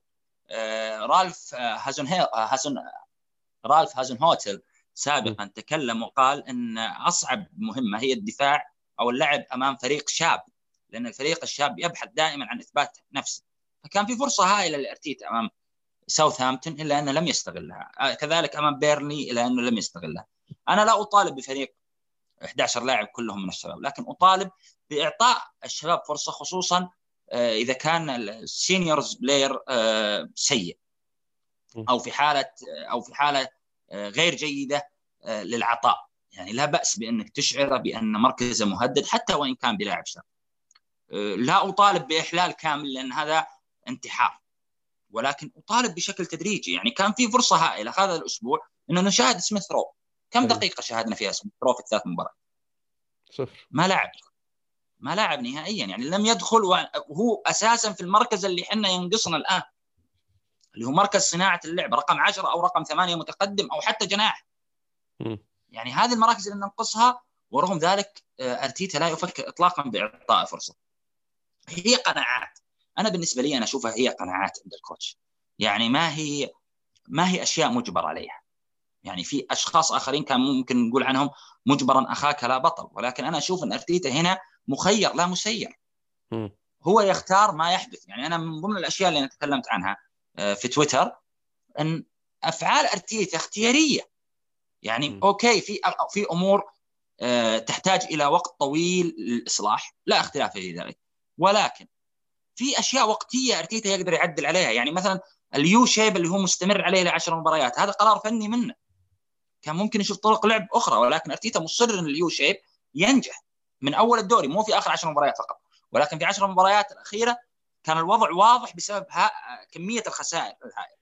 رالف هازن هازن رالف هازن هوتل سابقا تكلم وقال إن أصعب مهمة هي الدفاع أو اللعب أمام فريق شاب. لأن الفريق الشاب يبحث دائما عن إثبات نفسه. فكان في فرصة هائلة لأرتيتا أمام ساوثهامبتون إلا أنه لم يستغلها. كذلك أمام بيرنلي إلا أنه لم يستغلها. أنا لا أطالب بفريق 11 لاعب كلهم من الشباب لكن أطالب بإعطاء الشباب فرصة خصوصا إذا كان ال senior player سيء. أو في حالة أو في حالة غير جيدة للعطاء. يعني لا بأس بأنك تشعر بأن مركزه مهدد حتى وإن كان بلاعب شاب. لا أطالب بإحلال كامل لأن هذا انتحار ولكن أطالب بشكل تدريجي. يعني كان في فرصة هائلة هذا الأسبوع إنه نشاهد سميث رو. كم دقيقة شاهدنا فيها سميث رو في الثلاث مباريات؟ صفر. ما لعب. ما لاعب نهائيا. يعني لم يدخل وهو أساسا في المركز اللي إحنا ينقصنا الآن اللي هو مركز صناعة اللعب رقم 10 أو رقم 8 متقدم أو حتى جناح. يعني هذه المراكز اللي ننقصها ورغم ذلك آه، أرتيتا لا يفكر اطلاقا بإعطاء فرصة. هي قناعات. أنا بالنسبة لي أنا أشوفها هي قناعات عند الكوتش. يعني ما هي ما هي أشياء مجبر عليها. يعني في أشخاص آخرين كان ممكن نقول عنهم مجبرا أخاك لا بطل. ولكن أنا أشوف إن أرتيتا هنا مخير لا مسير. هو يختار ما يحدث. يعني أنا من ضمن الأشياء اللي أنا تكلمت عنها آه، في تويتر إن أفعال أرتيتا اختيارية. يعني م. أوكي في في أمور آه، تحتاج إلى وقت طويل للإصلاح. لا اختلاف في ذلك. ولكن في أشياء وقتية أرتيتا يقدر يعدل عليها. يعني مثلا ال U shape اللي هو مستمر عليه لعشر مباريات هذا قرار فني منه. كان ممكن يشوف طرق لعب أخرى ولكن أرتيتا مصر إن ال U shape ينجح من أول الدوري مو في آخر عشر مباريات فقط. ولكن في عشر مباريات الأخيرة كان الوضع واضح بسبب كمية الخسائر. الهائله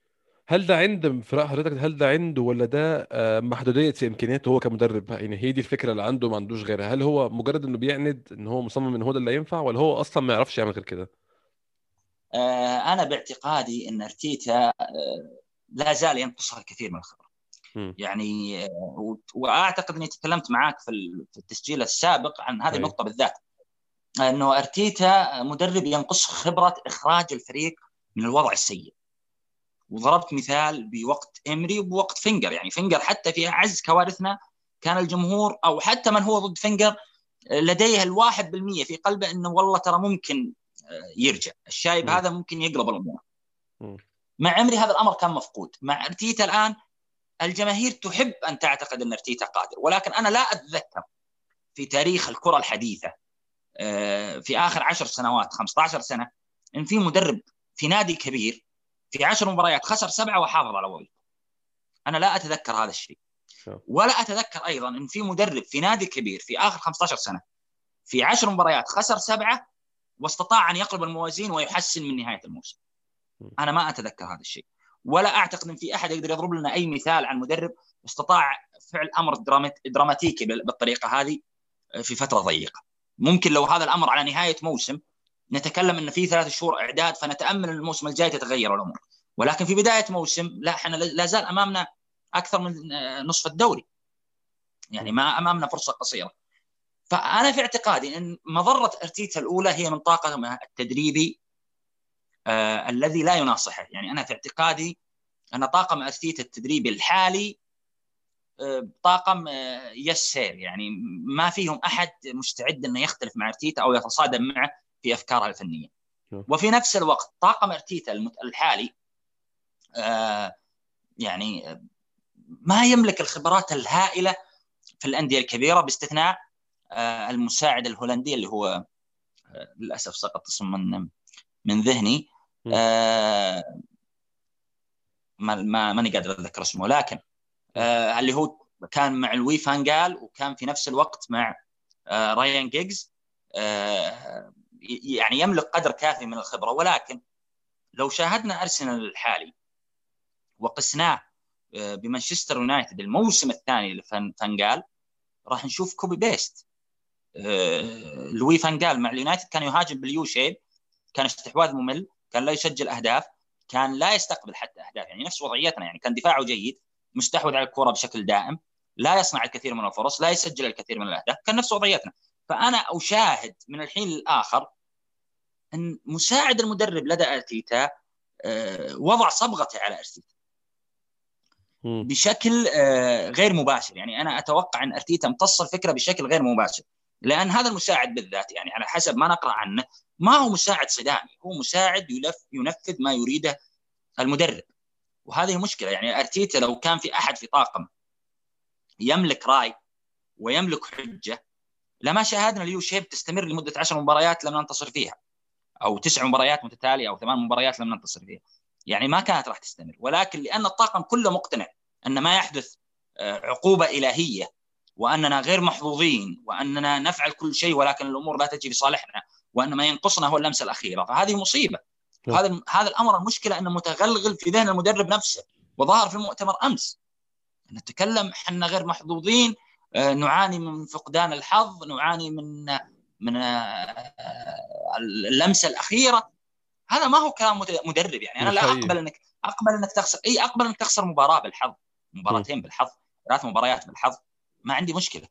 هل ده عند في راي حضرتك؟ هل ده عنده ولا ده آه، محدودية امكانياته هو كمدرب؟ يعني هي دي الفكرة اللي عنده ما عندوش غيرها. هل هو مجرد إنه بيعند إن هو مصمم إن هو ده اللي ينفع ولا هو أصلا ما يعرفش يعمل غير كده؟ آه، أنا باعتقادي إن أرتيتا آه، لا زال ينقصها الكثير من الخبرة. يعني وأعتقد إني تكلمت معاك في التسجيل السابق عن هذه النقطة بالذات. إنه أرتيتا مدرب ينقص خبرة إخراج الفريق من الوضع السيء. وضربت مثال بوقت امري وبوقت فينجر. يعني فينجر حتى في اعز كوارثنا كان الجمهور أو حتى من هو ضد فينجر لديه الواحد بالمية في قلبه إنه والله ترى ممكن آه، يرجع. الشايب م. هذا ممكن يقلب الأمور. مع امري هذا الأمر كان مفقود. مع أرتيتا الآن الجماهير تحب أن تعتقد إن أرتيتا قادر. ولكن أنا لا أتذكر في تاريخ الكرة الحديثة آه، في آخر عشر سنوات 15 سنة إن في مدرب في نادي كبير في عشر مباريات خسر سبعة وحافظ على وظيفته أنا لا أتذكر هذا الشيء. ولا أتذكر أيضا إن في مدرب في نادي كبير في آخر 15 سنة في عشر مباريات خسر سبعة واستطاع أن يقلب الموازين ويحسن من نهاية الموسم. أنا ما أتذكر هذا الشيء. ولا أعتقد إن في أحد يقدر يضرب لنا أي مثال عن مدرب استطاع فعل أمر دراماتيكي بالطريقة هذه في فترة ضيقة. ممكن لو هذا الأمر على نهاية موسم نتكلم إن في ثلاث شهور إعداد فنتأمل الموسم الجاي تتغير الأمور. ولكن في بداية موسم لا إحنا لا زال أمامنا أكثر من نصف الدوري. يعني ما أمامنا فرصة قصيرة. فأنا في اعتقادي إن مضرة إرتيتا الأولى هي من طاقه التدريبي آه الذي لا يناصحه. يعني أنا في اعتقادي أن طاقم إرتيتا التدريبي الحالي آه طاقم آه يسير. يعني ما فيهم أحد مستعد إنه يختلف مع إرتيتا أو يتصادم معه. في أفكارها الفنية. وفي نفس الوقت طاقم أرتيتا الحالي آه يعني ما يملك الخبرات الهائلة في الأندية الكبيرة باستثناء آه المساعد الهولندي اللي هو آه للأسف سقط اسم من من ذهني. ما ما ماني قادر أتذكر اسمه لكن اللي هو كان مع لوي فانجال وكان في نفس الوقت مع رايان جيجز يعني يملك قدر كافي من الخبرة ولكن لو شاهدنا أرسنال الحالي وقسناه آه، بمانشستر يونايتد الموسم الثاني لفانجال راح نشوف copy paste آه، لوي فانجال مع اليونايتد كان يهاجم بال U shape كان استحواذ ممل كان لا يسجل أهداف كان لا يستقبل حتى أهداف يعني نفس وضعيتنا يعني كان دفاعه جيد مستحوذ على الكرة بشكل دائم لا يصنع الكثير من الفرص لا يسجل الكثير من الأهداف كان نفس وضعيتنا. فأنا أشاهد من الحين للآخر أن مساعد المدرب لدى أرتيتا آه، وضع صبغته على أرتيتا. بشكل آه، غير مباشر. يعني أنا أتوقع أن أرتيتا امتص الفكرة بشكل غير مباشر. لأن هذا المساعد بالذات يعني على حسب ما نقرأ عنه ما هو مساعد صدامي. هو مساعد ينفذ ما يريده المدرب. وهذه مشكلة. يعني أرتيتا لو كان في أحد في طاقم يملك راي ويملك حجة لما شاهدنا اليو شيب تستمر لمدة 10 مباريات لم ننتصر فيها. أو تسع مباريات متتالية أو ثمان مباريات لم ننتصر فيها. يعني ما كانت راح تستمر. ولكن لأن الطاقم كله مقتنع أن ما يحدث آه، عقوبة إلهية وأننا غير محظوظين وأننا نفعل كل شيء ولكن الأمور لا تجي لصالحنا وأن ما ينقصنا هو اللمسة الأخيرة. فهذه مصيبة. هذا هذا الأمر المشكلة أنه متغلغل في ذهن المدرب نفسه وظهر في المؤتمر أمس. نتكلم إحنا غير محظوظين نعاني من فقدان الحظ نعاني من من اللمسة الأخيرة. هذا ما هو كلام مدرب يعني. أنا لا أقبل إنك أقبل إنك تخسر إي أقبل إنك تخسر مباراة بالحظ. مباراتين بالحظ ثلاث مباريات بالحظ. ما عندي مشكلة.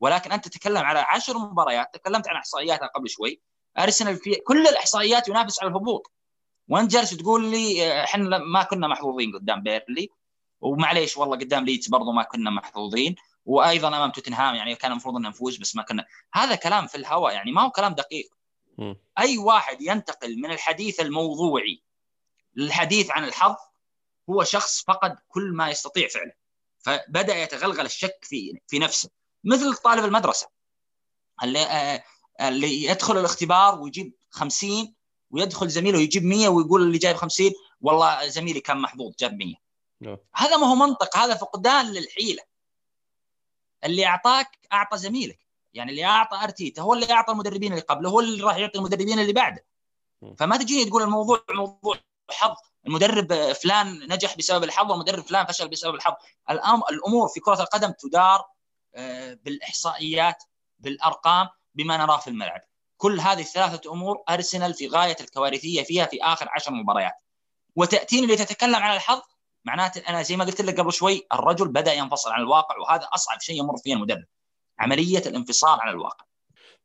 ولكن أنت تتكلم على عشر مباريات تكلمت عن إحصائياتها قبل شوي. أرسنال في كل الإحصائيات ينافس على الهبوط. وانت جالس تقول لي إحنا ما كنا محظوظين قدام بيرلي. ومعليش والله قدام ليدز برضو ما كنا محظوظين. وأيضا أمام توتنهام يعني كان المفروض ان نفوز بس ما كنا. هذا كلام في الهواء يعني ما هو كلام دقيق. م. أي واحد ينتقل من الحديث الموضوعي للحديث عن الحظ هو شخص فقد كل ما يستطيع فعله. فبدأ يتغلغل الشك في في نفسه. مثل طالب المدرسة اللي آه اللي يدخل الاختبار ويجيب 50 ويدخل زميله يجيب 100 ويقول اللي جايب 50 والله زميلي كان محظوظ جاب 100 نعم. هذا ما هو منطق هذا فقدان للحيلة. اللي أعطاك أعطى زميلك. يعني اللي أعطى أرتيتا هو اللي أعطى المدربين اللي قبله هو اللي راح يعطي المدربين اللي بعده. فما تجيني تقول الموضوع موضوع حظ. المدرب فلان نجح بسبب الحظ والمدرب فلان فشل بسبب الحظ. الأمور في كرة القدم تدار آه، بالإحصائيات بالأرقام بما نراه في الملعب. كل هذه الثلاثة أمور أرسنال في غاية الكوارثية فيها في آخر عشر مباريات. وتأتيني لتتكلم عن الحظ معناته أنا زي ما قلت لك قبل شوي الرجل بدأ ينفصل عن الواقع وهذا أصعب شيء يمر فيه المدرب عملية الانفصال عن الواقع.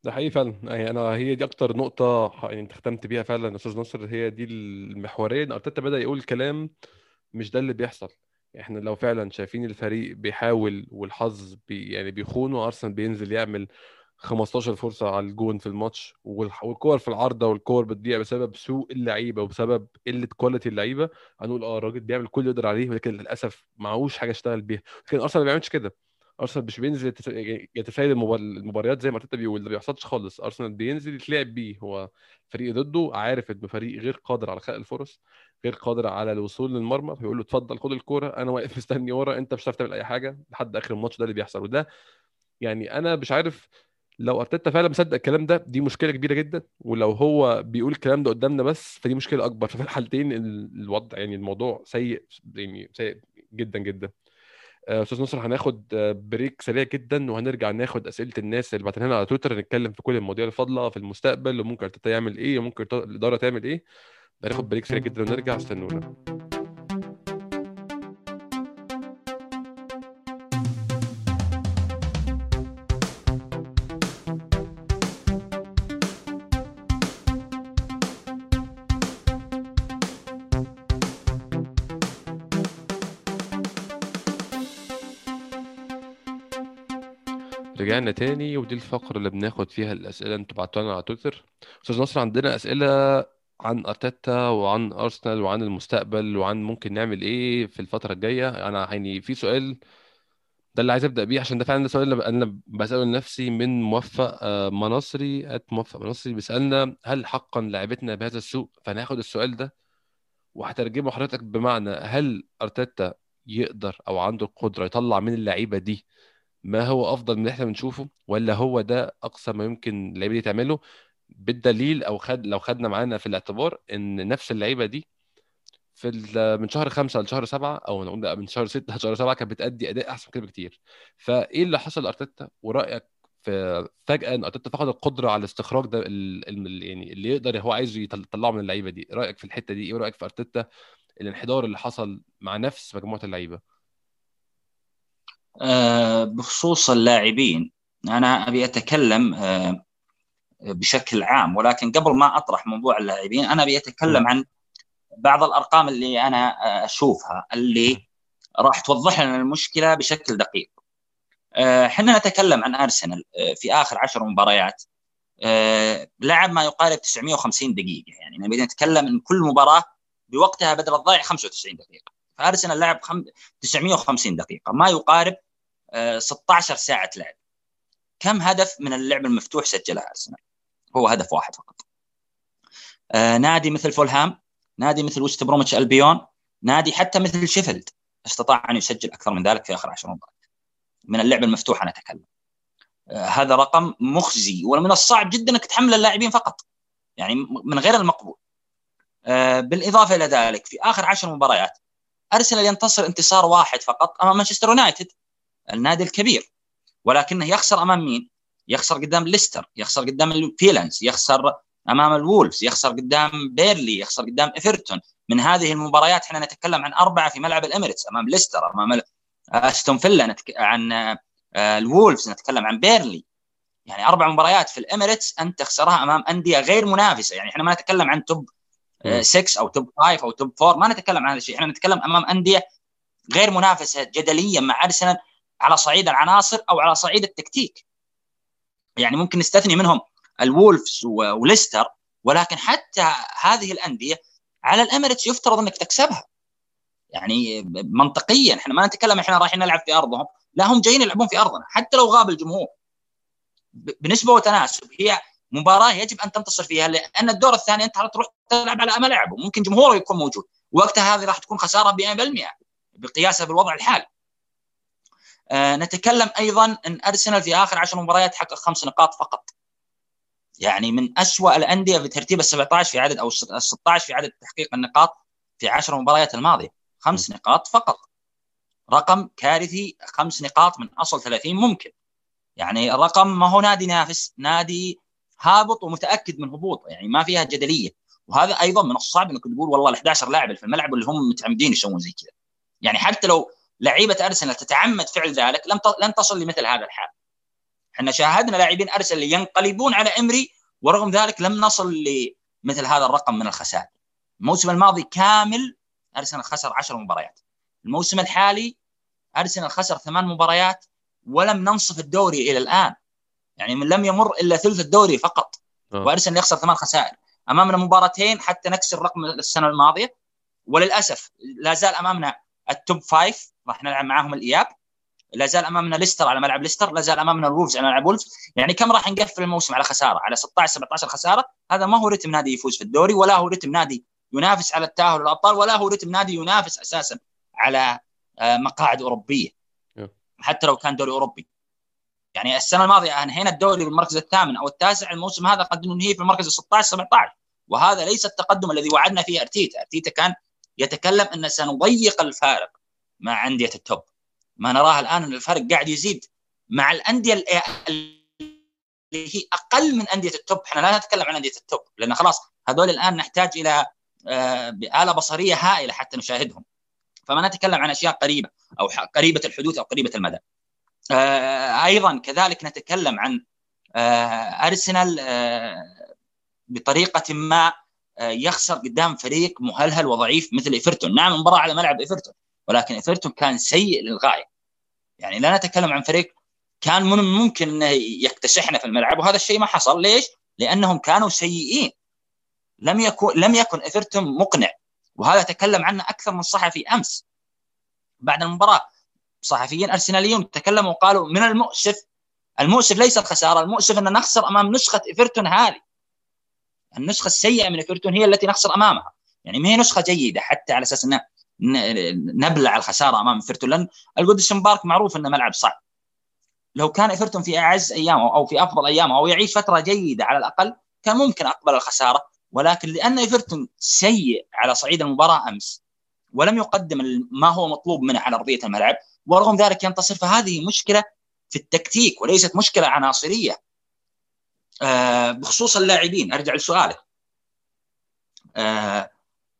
ده حقيقي فعلا. يعني أنا هي دي أكتر نقطة يعني أنت ختمت بيها فعلا أستاذ نصر هي دي المحوريه ان أرتيتا بدأ يقول كلام مش ده اللي بيحصل. إحنا لو فعلا شايفين الفريق بيحاول والحظ بي يعني بيخونه ارسنال بينزل يعمل 15 فرصة على الجون في الماتش والكور في العارضة والكور بتضيع بسبب سوء اللعيبة وبسبب قلة quality اللعيبة. هنقول آه الراجل بيعمل كل اللي يقدر عليه ولكن للأسف معهوش حاجة يشتغل بيها. لكن أرسنال ما بيعملش كده. أرسنال مش بينزل يتفادى المباريات زي ما ارتيتا بيقول ده ما بيحصلش خالص. أرسنال بينزل يتلعب بيه. هو فريق ضده عارف انه فريق غير قادر على خلق الفرص غير قادر على الوصول للمرمى. فيقول له اتفضل خد الكورة أنا واقف مستني ورا أنت مش هتعرف تعمل أي حاجة لحد آخر الماتش ده اللي بيحصل. وده يعني أنا مش عارف لو أرتيتا فعلا مصدق الكلام ده دي مشكلة كبيرة جدا. ولو هو بيقول الكلام ده قدامنا بس فدي مشكلة أكبر. ففي الحالتين الوضع يعني الموضوع سيء يعني سيء جدا جدا. آه، أستاذ نصر هناخد break سريع جدا وهنرجع ناخد أسئلة الناس اللي بعتناها لنا على تويتر. نتكلم في كل المواضيع الفاضله في المستقبل وممكن أرتيتا يعمل إيه وممكن الاداره تعمل إيه. هناخد break سريع جدا ونرجع. استنونا. رجعنا تاني ودي الفقرة اللي بناخد فيها الأسئلة. أنتوا بعتوها لنا على تويتر. أستاذ نصر عندنا أسئلة عن أرتيتا وعن أرسنال وعن المستقبل وعن ممكن نعمل إيه في الفترة الجاية؟ أنا يعني في سؤال ده اللي عايز أبدأ بيه عشان ده فعلا ده سؤال أنا بسأله لنفسي من موفق آه، مناصري أت موفق مناصري بيسألنا هل حقا لعبتنا بهذا السوء؟ فناخد السؤال ده وهترجمه حضرتك بمعنى هل أرتيتا يقدر أو عنده القدرة يطلع من اللعيبة دي ما هو أفضل من اللي إحنا بنشوفه ولا هو ده أقصى ما يمكن اللعيبة دي تعمله؟ بالدليل أو خد لو خدنا معانا في الاعتبار إن نفس اللعيبة دي في من شهر خمسة لشهر سبعة أو نقول من شهر ستة لشهر سبعة كانت بتأدي أداء أحسن كده بكتير. فإيه اللي حصل لأرتيتا؟ ورأيك في فجأة إن أرتيتا فقد القدرة على استخراج ده يعني اللي يقدر هو عايز يطلعه من اللعيبة دي. رأيك في الحتة دي إيه؟ رايك في أرتيتا الانحدار اللي حصل مع نفس مجموعة اللعيبة؟ آه، بخصوص اللاعبين. أنا أبي أتكلم آه، بشكل عام ولكن قبل ما أطرح موضوع اللاعبين أنا أبي أتكلم عن بعض الأرقام اللي أنا آه، أشوفها اللي راح توضح لنا المشكلة بشكل دقيق. إحنا نتكلم عن أرسنال في آخر عشر مباريات. لعب ما يقارب 950 دقيقة. يعني نبي نتكلم إن كل مباراة بوقتها بدل الضائع 95 دقيقة. فأرسنال لعب 950 دقيقة. ما يقارب 16 ساعة لعب. كم هدف من اللعب المفتوح سجلها أرسنال؟ هو هدف واحد فقط. آه، نادي مثل فولهام نادي مثل وست برومتش ألبيون نادي حتى مثل شيفيلد استطاع أن يسجل أكثر من ذلك في آخر 10 مباريات. من اللعب المفتوح أنا أتكلم. آه، هذا رقم مخزي ومن الصعب جدا إنك تحمل اللاعبين فقط. يعني من غير المقبول. آه، بالإضافة إلى ذلك في آخر 10 مباريات أرسنال ينتصر انتصار واحد فقط أمام مانشستر يونايتد. النادي الكبير. ولكنه يخسر أمام مين؟ يخسر قدام ليستر يخسر قدام الفيلنز يخسر أمام الوولفز يخسر قدام بيرنلي يخسر قدام إيفرتون. من هذه المباريات إحنا نتكلم عن أربعة في ملعب الإميريتس أمام ليستر أمام أستون فيلا نتك... عن آه، الوولفز نتكلم عن بيرنلي. يعني أربع مباريات في الإميريتس أنت تخسرها أمام أندية غير منافسة. يعني إحنا ما نتكلم عن top 6 أو top 5 أو top 4 ما نتكلم عن هذا الشيء. إحنا نتكلم أمام أندية غير منافسة جدليا مع أرسنال على صعيد العناصر أو على صعيد التكتيك. يعني ممكن نستثني منهم الوولفز وليستر ولكن حتى هذه الأندية على الأميريتس يفترض أنك تكسبها. يعني منطقيا إحنا ما نتكلم إحنا رايحين نلعب في أرضهم. لا هم جايين يلعبون في أرضنا حتى لو غاب الجمهور. بنسبة وتناسب هي مباراة يجب أن تنتصر فيها لأن الدور الثاني أنت تروح تلعب على ملعب وممكن جمهوره يكون موجود. وقتها هذه راح تكون خسارة 100% بقياسها بالوضع الحالي. نتكلم أيضا إن أرسنال في آخر 10 مباريات حقق خمس نقاط فقط. يعني من أسوأ الأندية في ترتيب ال 17 في عدد أو ال 16 في عدد تحقيق النقاط في 10 مباريات الماضية. خمس نقاط فقط. رقم كارثي خمس نقاط من أصل 30 ممكن. يعني الرقم ما هو نادي نافس نادي هابط ومتأكد من هبوطه. يعني ما فيها جدلية. وهذا أيضا من الصعب إنك تقول والله ال 11 لاعب في الملعب اللي هم متعمدين يسوون زي كذا. يعني حتى لو لعيبة أرسنال تتعمد فعل ذلك لم لن تصل لمثل هذا الحال. إحنا شاهدنا لاعبين أرسنال ينقلبون على إمري ورغم ذلك لم نصل لمثل هذا الرقم من الخسائر. الموسم الماضي كامل أرسنال خسر 10 مباريات. الموسم الحالي أرسنال خسر ثمان مباريات ولم ننصف الدوري إلى الآن. يعني من لم يمر إلا ثلث الدوري فقط. أوه. وأرسنال يخسر ثمان خسائر. أمامنا مباراتين حتى نكسر رقم السنة الماضية. وللأسف لا زال أمامنا ال top five راح نلعب معاهم الإياب. لا زال أمامنا ليستر على ملعب ليستر لا زال أمامنا الولفز على ملعب وولفز. يعني كم راح نقفل الموسم على خسارة؟ على 16 17 خسارة. هذا ما هو رتم نادي يفوز في الدوري ولا هو رتم نادي ينافس على التأهل للابطال ولا هو رتم نادي ينافس أساسا على آه، مقاعد أوروبية. حتى لو كان دوري أوروبي. يعني السنة الماضية أنهينا الدوري بالمركز الثامن أو التاسع الموسم هذا قد ننهيه في المركز ال 16 17 وهذا ليس التقدم الذي وعدنا فيه أرتيتا. أرتيتا كان يتكلم أن سنضيق الفارق. مع أندية التوب. ما نراه الآن ان الفرق قاعد يزيد مع الأندية اللي هي أقل من أندية ال top. إحنا لا نتكلم عن أندية ال top لأن خلاص هذول الآن نحتاج إلى آه، آلة بصرية هائلة حتى نشاهدهم. فما نتكلم عن أشياء قريبة أو قريبة الحدوث أو قريبة المدى. آه، أيضا كذلك نتكلم عن آه، أرسنال بطريقة ما يخسر قدام فريق مهلهل وضعيف مثل إيفرتون. نعم مباراة على ملعب إيفرتون. ولكن إيفرتون كان سيء للغاية. يعني لا نتكلم عن فريق كان من ممكن يكتسحنا في الملعب وهذا الشيء ما حصل. ليش؟ لأنهم كانوا سيئين. لم يكن لم يكن ايفرتون مقنع. وهذا تكلم عنه أكثر من صحفي أمس. بعد المباراة صحفيين أرسناليون تكلموا وقالوا من المؤسف المؤسف ليس الخسارة المؤسف أن نخسر أمام نسخة ايفرتون هذه. النسخة السيئة من ايفرتون هي التي نخسر أمامها. يعني ما هي نسخة جيدة حتى على أساس ان نبلع الخسارة أمام إيفرتون لأن الجودسون بارك معروف إنه ملعب صعب. لو كان إيفرتون في أعز ايامه أو في أفضل ايامه أو يعيش فترة جيدة على الأقل كان ممكن أقبل الخسارة. ولكن لأن إيفرتون سيء على صعيد المباراة أمس ولم يقدم ما هو مطلوب منه على أرضية الملعب ورغم ذلك ينتصر فهذه مشكلة في التكتيك وليست مشكلة عناصرية. آه بخصوص اللاعبين أرجع لسؤالك. آه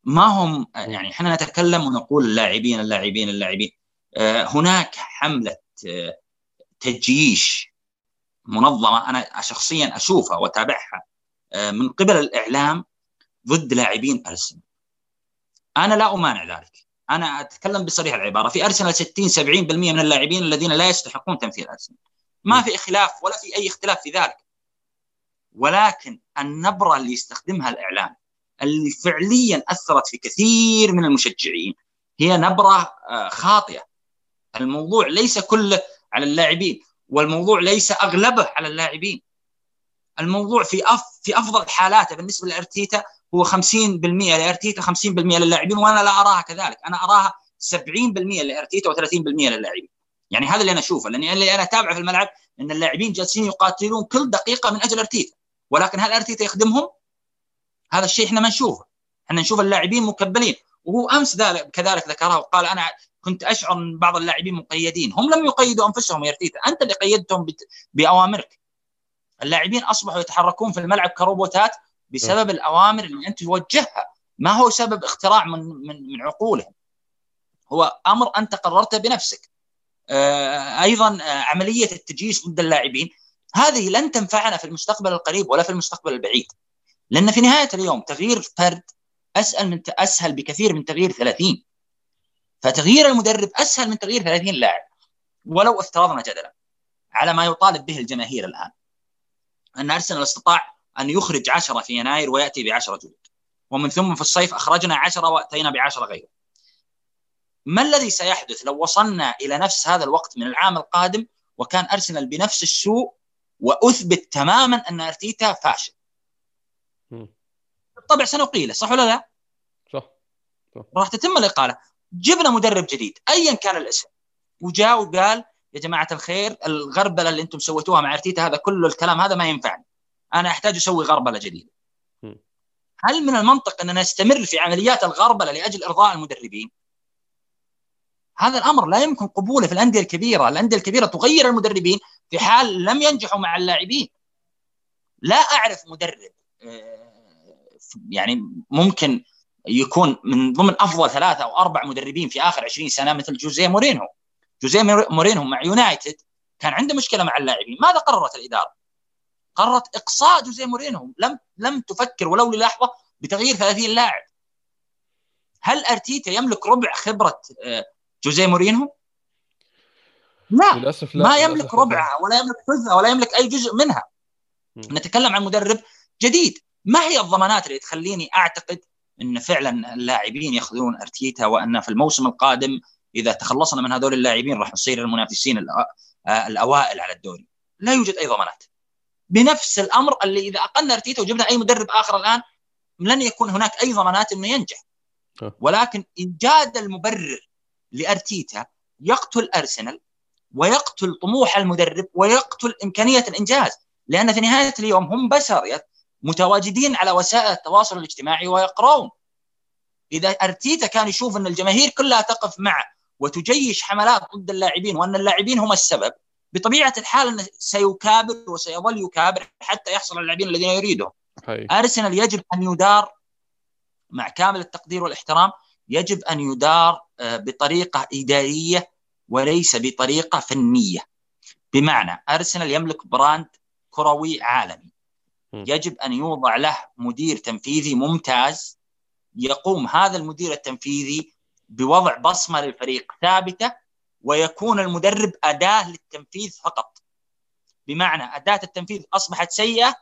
ما هم يعني إحنا نتكلم ونقول اللاعبين اللاعبين اللاعبين. آه هناك حملة آه تجيش منظمة أنا شخصيا أشوفها وأتابعها آه، من قبل الإعلام ضد لاعبين أرسنال. أنا لا أمانع ذلك. أنا أتكلم بصريح العبارة. في أرسنال 60 70% من اللاعبين الذين لا يستحقون تمثيل أرسنال. ما في خلاف ولا في أي اختلاف في ذلك. ولكن النبرة اللي يستخدمها الإعلام اللي فعليا أثرت في كثير من المشجعين. هي نبرة آه، خاطئة. الموضوع ليس كله على اللاعبين والموضوع ليس أغلبه على اللاعبين. الموضوع في أف في أفضل حالاته بالنسبة لأرتيتا هو 50% لأرتيتا 50% للاعبين وأنا لا أراها كذلك. أنا أراها 70% لأرتيتا و30% للاعبين. يعني هذا اللي أنا أشوفه لأني اللي أنا أتابعه في الملعب إن اللاعبين جالسين يقاتلون كل دقيقة من أجل أرتيتا. ولكن هل أرتيتا يخدمهم؟ هذا الشيء إحنا ما نشوفه. إحنا نشوف اللاعبين مكبلين. وهو أمس ذلك كذلك ذكرها وقال أنا كنت أشعر إن بعض اللاعبين مقيدين. هم لم يقيدوا أنفسهم يا ارتيتا أنت اللي قيدتهم بأوامرك. اللاعبين أصبحوا يتحركون في الملعب كروبوتات بسبب الأوامر اللي أنت توجهها. ما هو سبب اختراع من من من عقولهم؟ هو أمر أنت قررته بنفسك. آه، أيضا آه، عملية التجهيز ضد اللاعبين. هذه لن تنفعنا في المستقبل القريب ولا في المستقبل البعيد. لأن في نهاية اليوم تغيير فرد أسهل من أسهل بكثير من تغيير 30 فتغيير المدرب أسهل من تغيير 30 لاعب ولو افترضنا جدلا على ما يطالب به الجماهير الآن. أن أرسنال استطاع أن يخرج 10 في يناير ويأتي ب 10 جدد ومن ثم في الصيف أخرجنا 10 وأتينا ب 10 غيره. ما الذي سيحدث لو وصلنا إلى نفس هذا الوقت من العام القادم وكان أرسنال بنفس السوء وأثبت تماما أن أرتيتا فاشل؟ بالطبع سنقيله صح ولا لا؟ صح, صح. راح تتم الإقالة جبنا مدرب جديد ايا كان الاسم وجاء وقال يا جماعة الخير الغربلة اللي أنتم سويتوها مع إرتيتا هذا كل الكلام هذا ما ينفعني أنا أحتاج أسوي غربلة جديدة هل من المنطق أننا نستمر في عمليات الغربلة لأجل إرضاء المدربين؟ هذا الأمر لا يمكن قبوله في الأندية الكبيرة، الأندية الكبيرة تغير المدربين في حال لم ينجحوا مع اللاعبين. لا أعرف مدرب يعني ممكن يكون من ضمن أفضل ثلاثة أو أربع مدربين في آخر 20 سنة مثل جوزيه مورينهو. جوزيه مورينهو مع يونايتد كان عنده مشكلة مع اللاعبين، ماذا قررت الإدارة؟ قررت إقصاء جوزيه مورينهو، لم لم تفكر ولو للحظة بتغيير 30 لاعب. هل أرتيتا يملك ربع خبرة جوزيه مورينهو؟ لا للأسف لا ما يملك ربعها ولا يملك ثلثها ولا يملك أي جزء منها. م. نتكلم عن مدرب جديد، ما هي الضمانات اللي تخليني أعتقد إن فعلا اللاعبين يأخذون أرتيتا وإن في الموسم القادم إذا تخلصنا من هذول اللاعبين راح نصير المنافسين الأوائل على الدوري. لا يوجد أي ضمانات. بنفس الأمر اللي إذا أقلنا أرتيتا وجبنا أي مدرب آخر الآن لن يكون هناك أي ضمانات إنه ينجح. ولكن ايجاد المبرر لأرتيتا يقتل أرسنال ويقتل طموح المدرب ويقتل إمكانية الإنجاز. لأن في نهاية اليوم هم بشر متواجدين على وسائل التواصل الاجتماعي ويقرون إذا أرتيتا كان يشوف أن الجماهير كلها تقف معه وتجيش حملات ضد اللاعبين وأن اللاعبين هم السبب بطبيعة الحال انه سيكابر وسيظل يكابر حتى يحصل على اللاعبين الذين يريدهم أرسنال يجب أن يدار مع كامل التقدير والإحترام يجب أن يدار آه، بطريقة إدارية وليس بطريقة فنية. بمعنى أرسنال يملك brand كروي عالمي. يجب أن يوضع له مدير تنفيذي ممتاز يقوم هذا المدير التنفيذي بوضع بصمة للفريق ثابتة ويكون المدرب أداة للتنفيذ فقط. بمعنى أداة التنفيذ أصبحت سيئة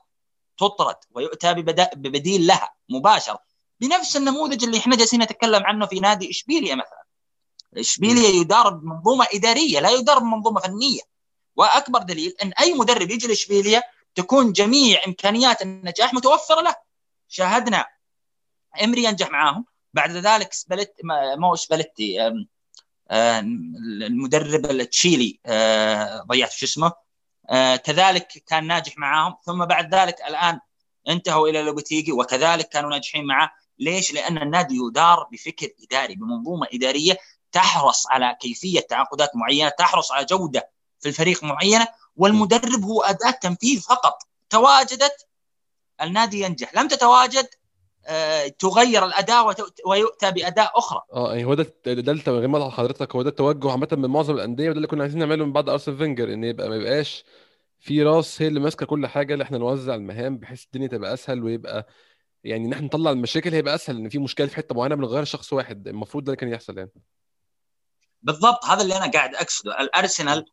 تطرد ويؤتى ببديل لها مباشرة. بنفس النموذج اللي إحنا جالسين نتكلم عنه في نادي إشبيليا مثلا. إشبيليا يدار بمنظومه إدارية لا يدار بمنظومه فنية. وأكبر دليل إن أي مدرب يجي لإشبيليا تكون جميع إمكانيات النجاح متوفرة له. شاهدنا إمري ينجح معاهم. بعد ذلك سبلت مو سبلتي المدرب التشيلي ضيعت شو اسمه كذلك كان ناجح معاهم. ثم بعد ذلك الآن انتهوا إلى لوبتيجي وكذلك كانوا ناجحين معه ليش؟ لأن النادي يدار بفكر إداري بمنظومة إدارية تحرص على كيفية تعاقدات معينة، تحرص على جودة في الفريق معينة والمدرب هو أداة تنفيذ فقط. تواجدت النادي ينجح. لم تتواجد آه، تغير الأداء ويؤتى بأداء أخرى. آه يعني هو ده ده غير ما حضرتك. هو ده التوجه عامة من معظم الأندية وده اللي كنا عايزين نعمله من بعد ارسنال فينجر إن يبقى ما يبقاش في راس هي اللي ماسكة كل حاجة اللي إحنا نوزع المهام بحيث الدنيا تبقى أسهل ويبقى يعني إن إحنا نطلع المشاكل هيبقى أسهل إن في مشكلة في حتة معينة بنغير شخص واحد. المفروض ده اللي كان يحصل يعني. بالضبط. هذا اللي أنا قاعد أقصده. الأرسنال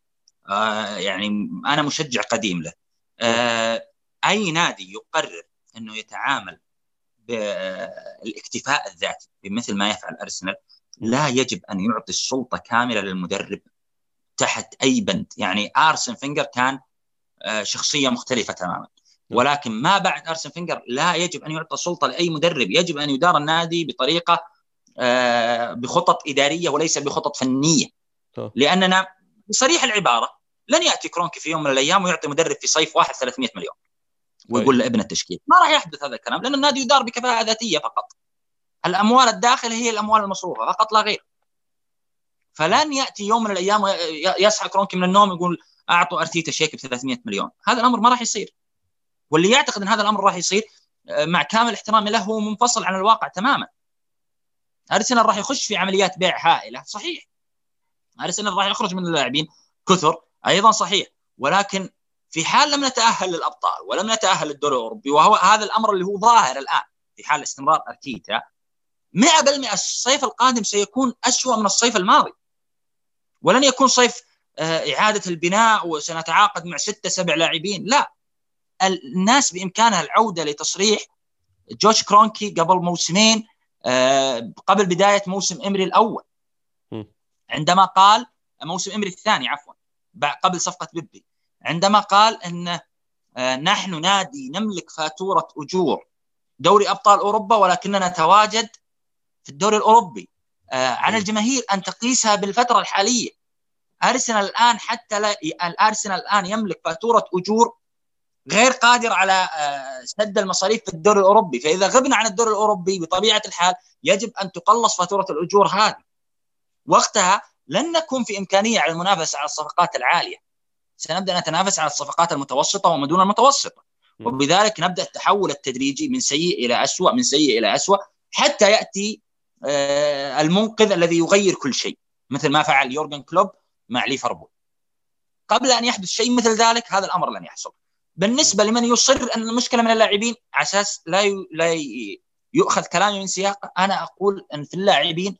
يعني أنا مشجع قديم له. آه أي نادي يقرر إنه يتعامل بالاكتفاء الذاتي بمثل ما يفعل أرسنال لا يجب أن يعطي السلطة كاملة للمدرب تحت أي بند. يعني أرسن فينجر كان آه، شخصية مختلفة تماما. ولكن ما بعد أرسن فينجر لا يجب أن يعطى سلطة لأي مدرب. يجب أن يدار النادي بطريقة آه، بخطط إدارية وليس بخطط فنية. لأننا بصريح العبارة لن يأتي كرونكي في يوم من الأيام ويعطي مدرب في صيف واحد 300 مليون. ويقول له ابن التشكيل ما راح يحدث هذا الكلام لأن النادي يدار بكفاءة ذاتية فقط. الأموال الداخل هي الأموال المصروفة فقط لا غير. فلن يأتي يوم من الأيام يصحى كرونكي من النوم يقول أعطوا أرتيتا شيك ب 300 مليون. هذا الأمر ما راح يصير. واللي يعتقد إن هذا الأمر راح يصير مع كامل احترامي له هو منفصل عن الواقع تماما. أرسنال راح يخش في عمليات بيع هائلة صحيح. ارسنال راح يخرج من اللاعبين. كثر أيضا صحيح. ولكن في حال لم نتأهل للأبطال ولم نتأهل للدوري الأوروبي وهو هذا الأمر اللي هو ظاهر الآن في حال استمرار أرتيتا 100% الصيف القادم سيكون أسوأ من الصيف الماضي. ولن يكون صيف إعادة البناء وسنتعاقد مع ستة سبع لاعبين. لا. الناس بإمكانها العودة لتصريح جوش كرونكي قبل موسمين قبل بداية موسم إمري الأول. عندما قال موسم إمري الثاني عفوا قبل صفقة بيبي. عندما قال أن نحن نادي نملك فاتورة أجور دوري أبطال أوروبا ولكننا نتواجد في الدوري الأوروبي. آه عن الجماهير أن تقيسها بالفترة الحالية. أرسنال الآن حتى لا الارسنال الآن يملك فاتورة أجور غير قادر على آه سد المصاريف في الدوري الأوروبي. فإذا غبنا عن الدوري الأوروبي بطبيعة الحال يجب أن تقلص فاتورة الأجور هذه. وقتها لن نكون في إمكانية على المنافسة على الصفقات العالية سنبدأ نتنافس على الصفقات المتوسطة وما دون المتوسطه وبذلك نبدأ التحول التدريجي من سيء إلى اسوء من سيء إلى اسوء حتى يأتي المنقذ الذي يغير كل شيء مثل ما فعل يورجن كلوب مع ليفربول قبل أن يحدث شيء مثل ذلك هذا الأمر لن يحصل بالنسبة لمن يصر أن المشكلة من اللاعبين على أساس لا. لا. يؤخذ كلامي من سياقه أنا أقول أن في اللاعبين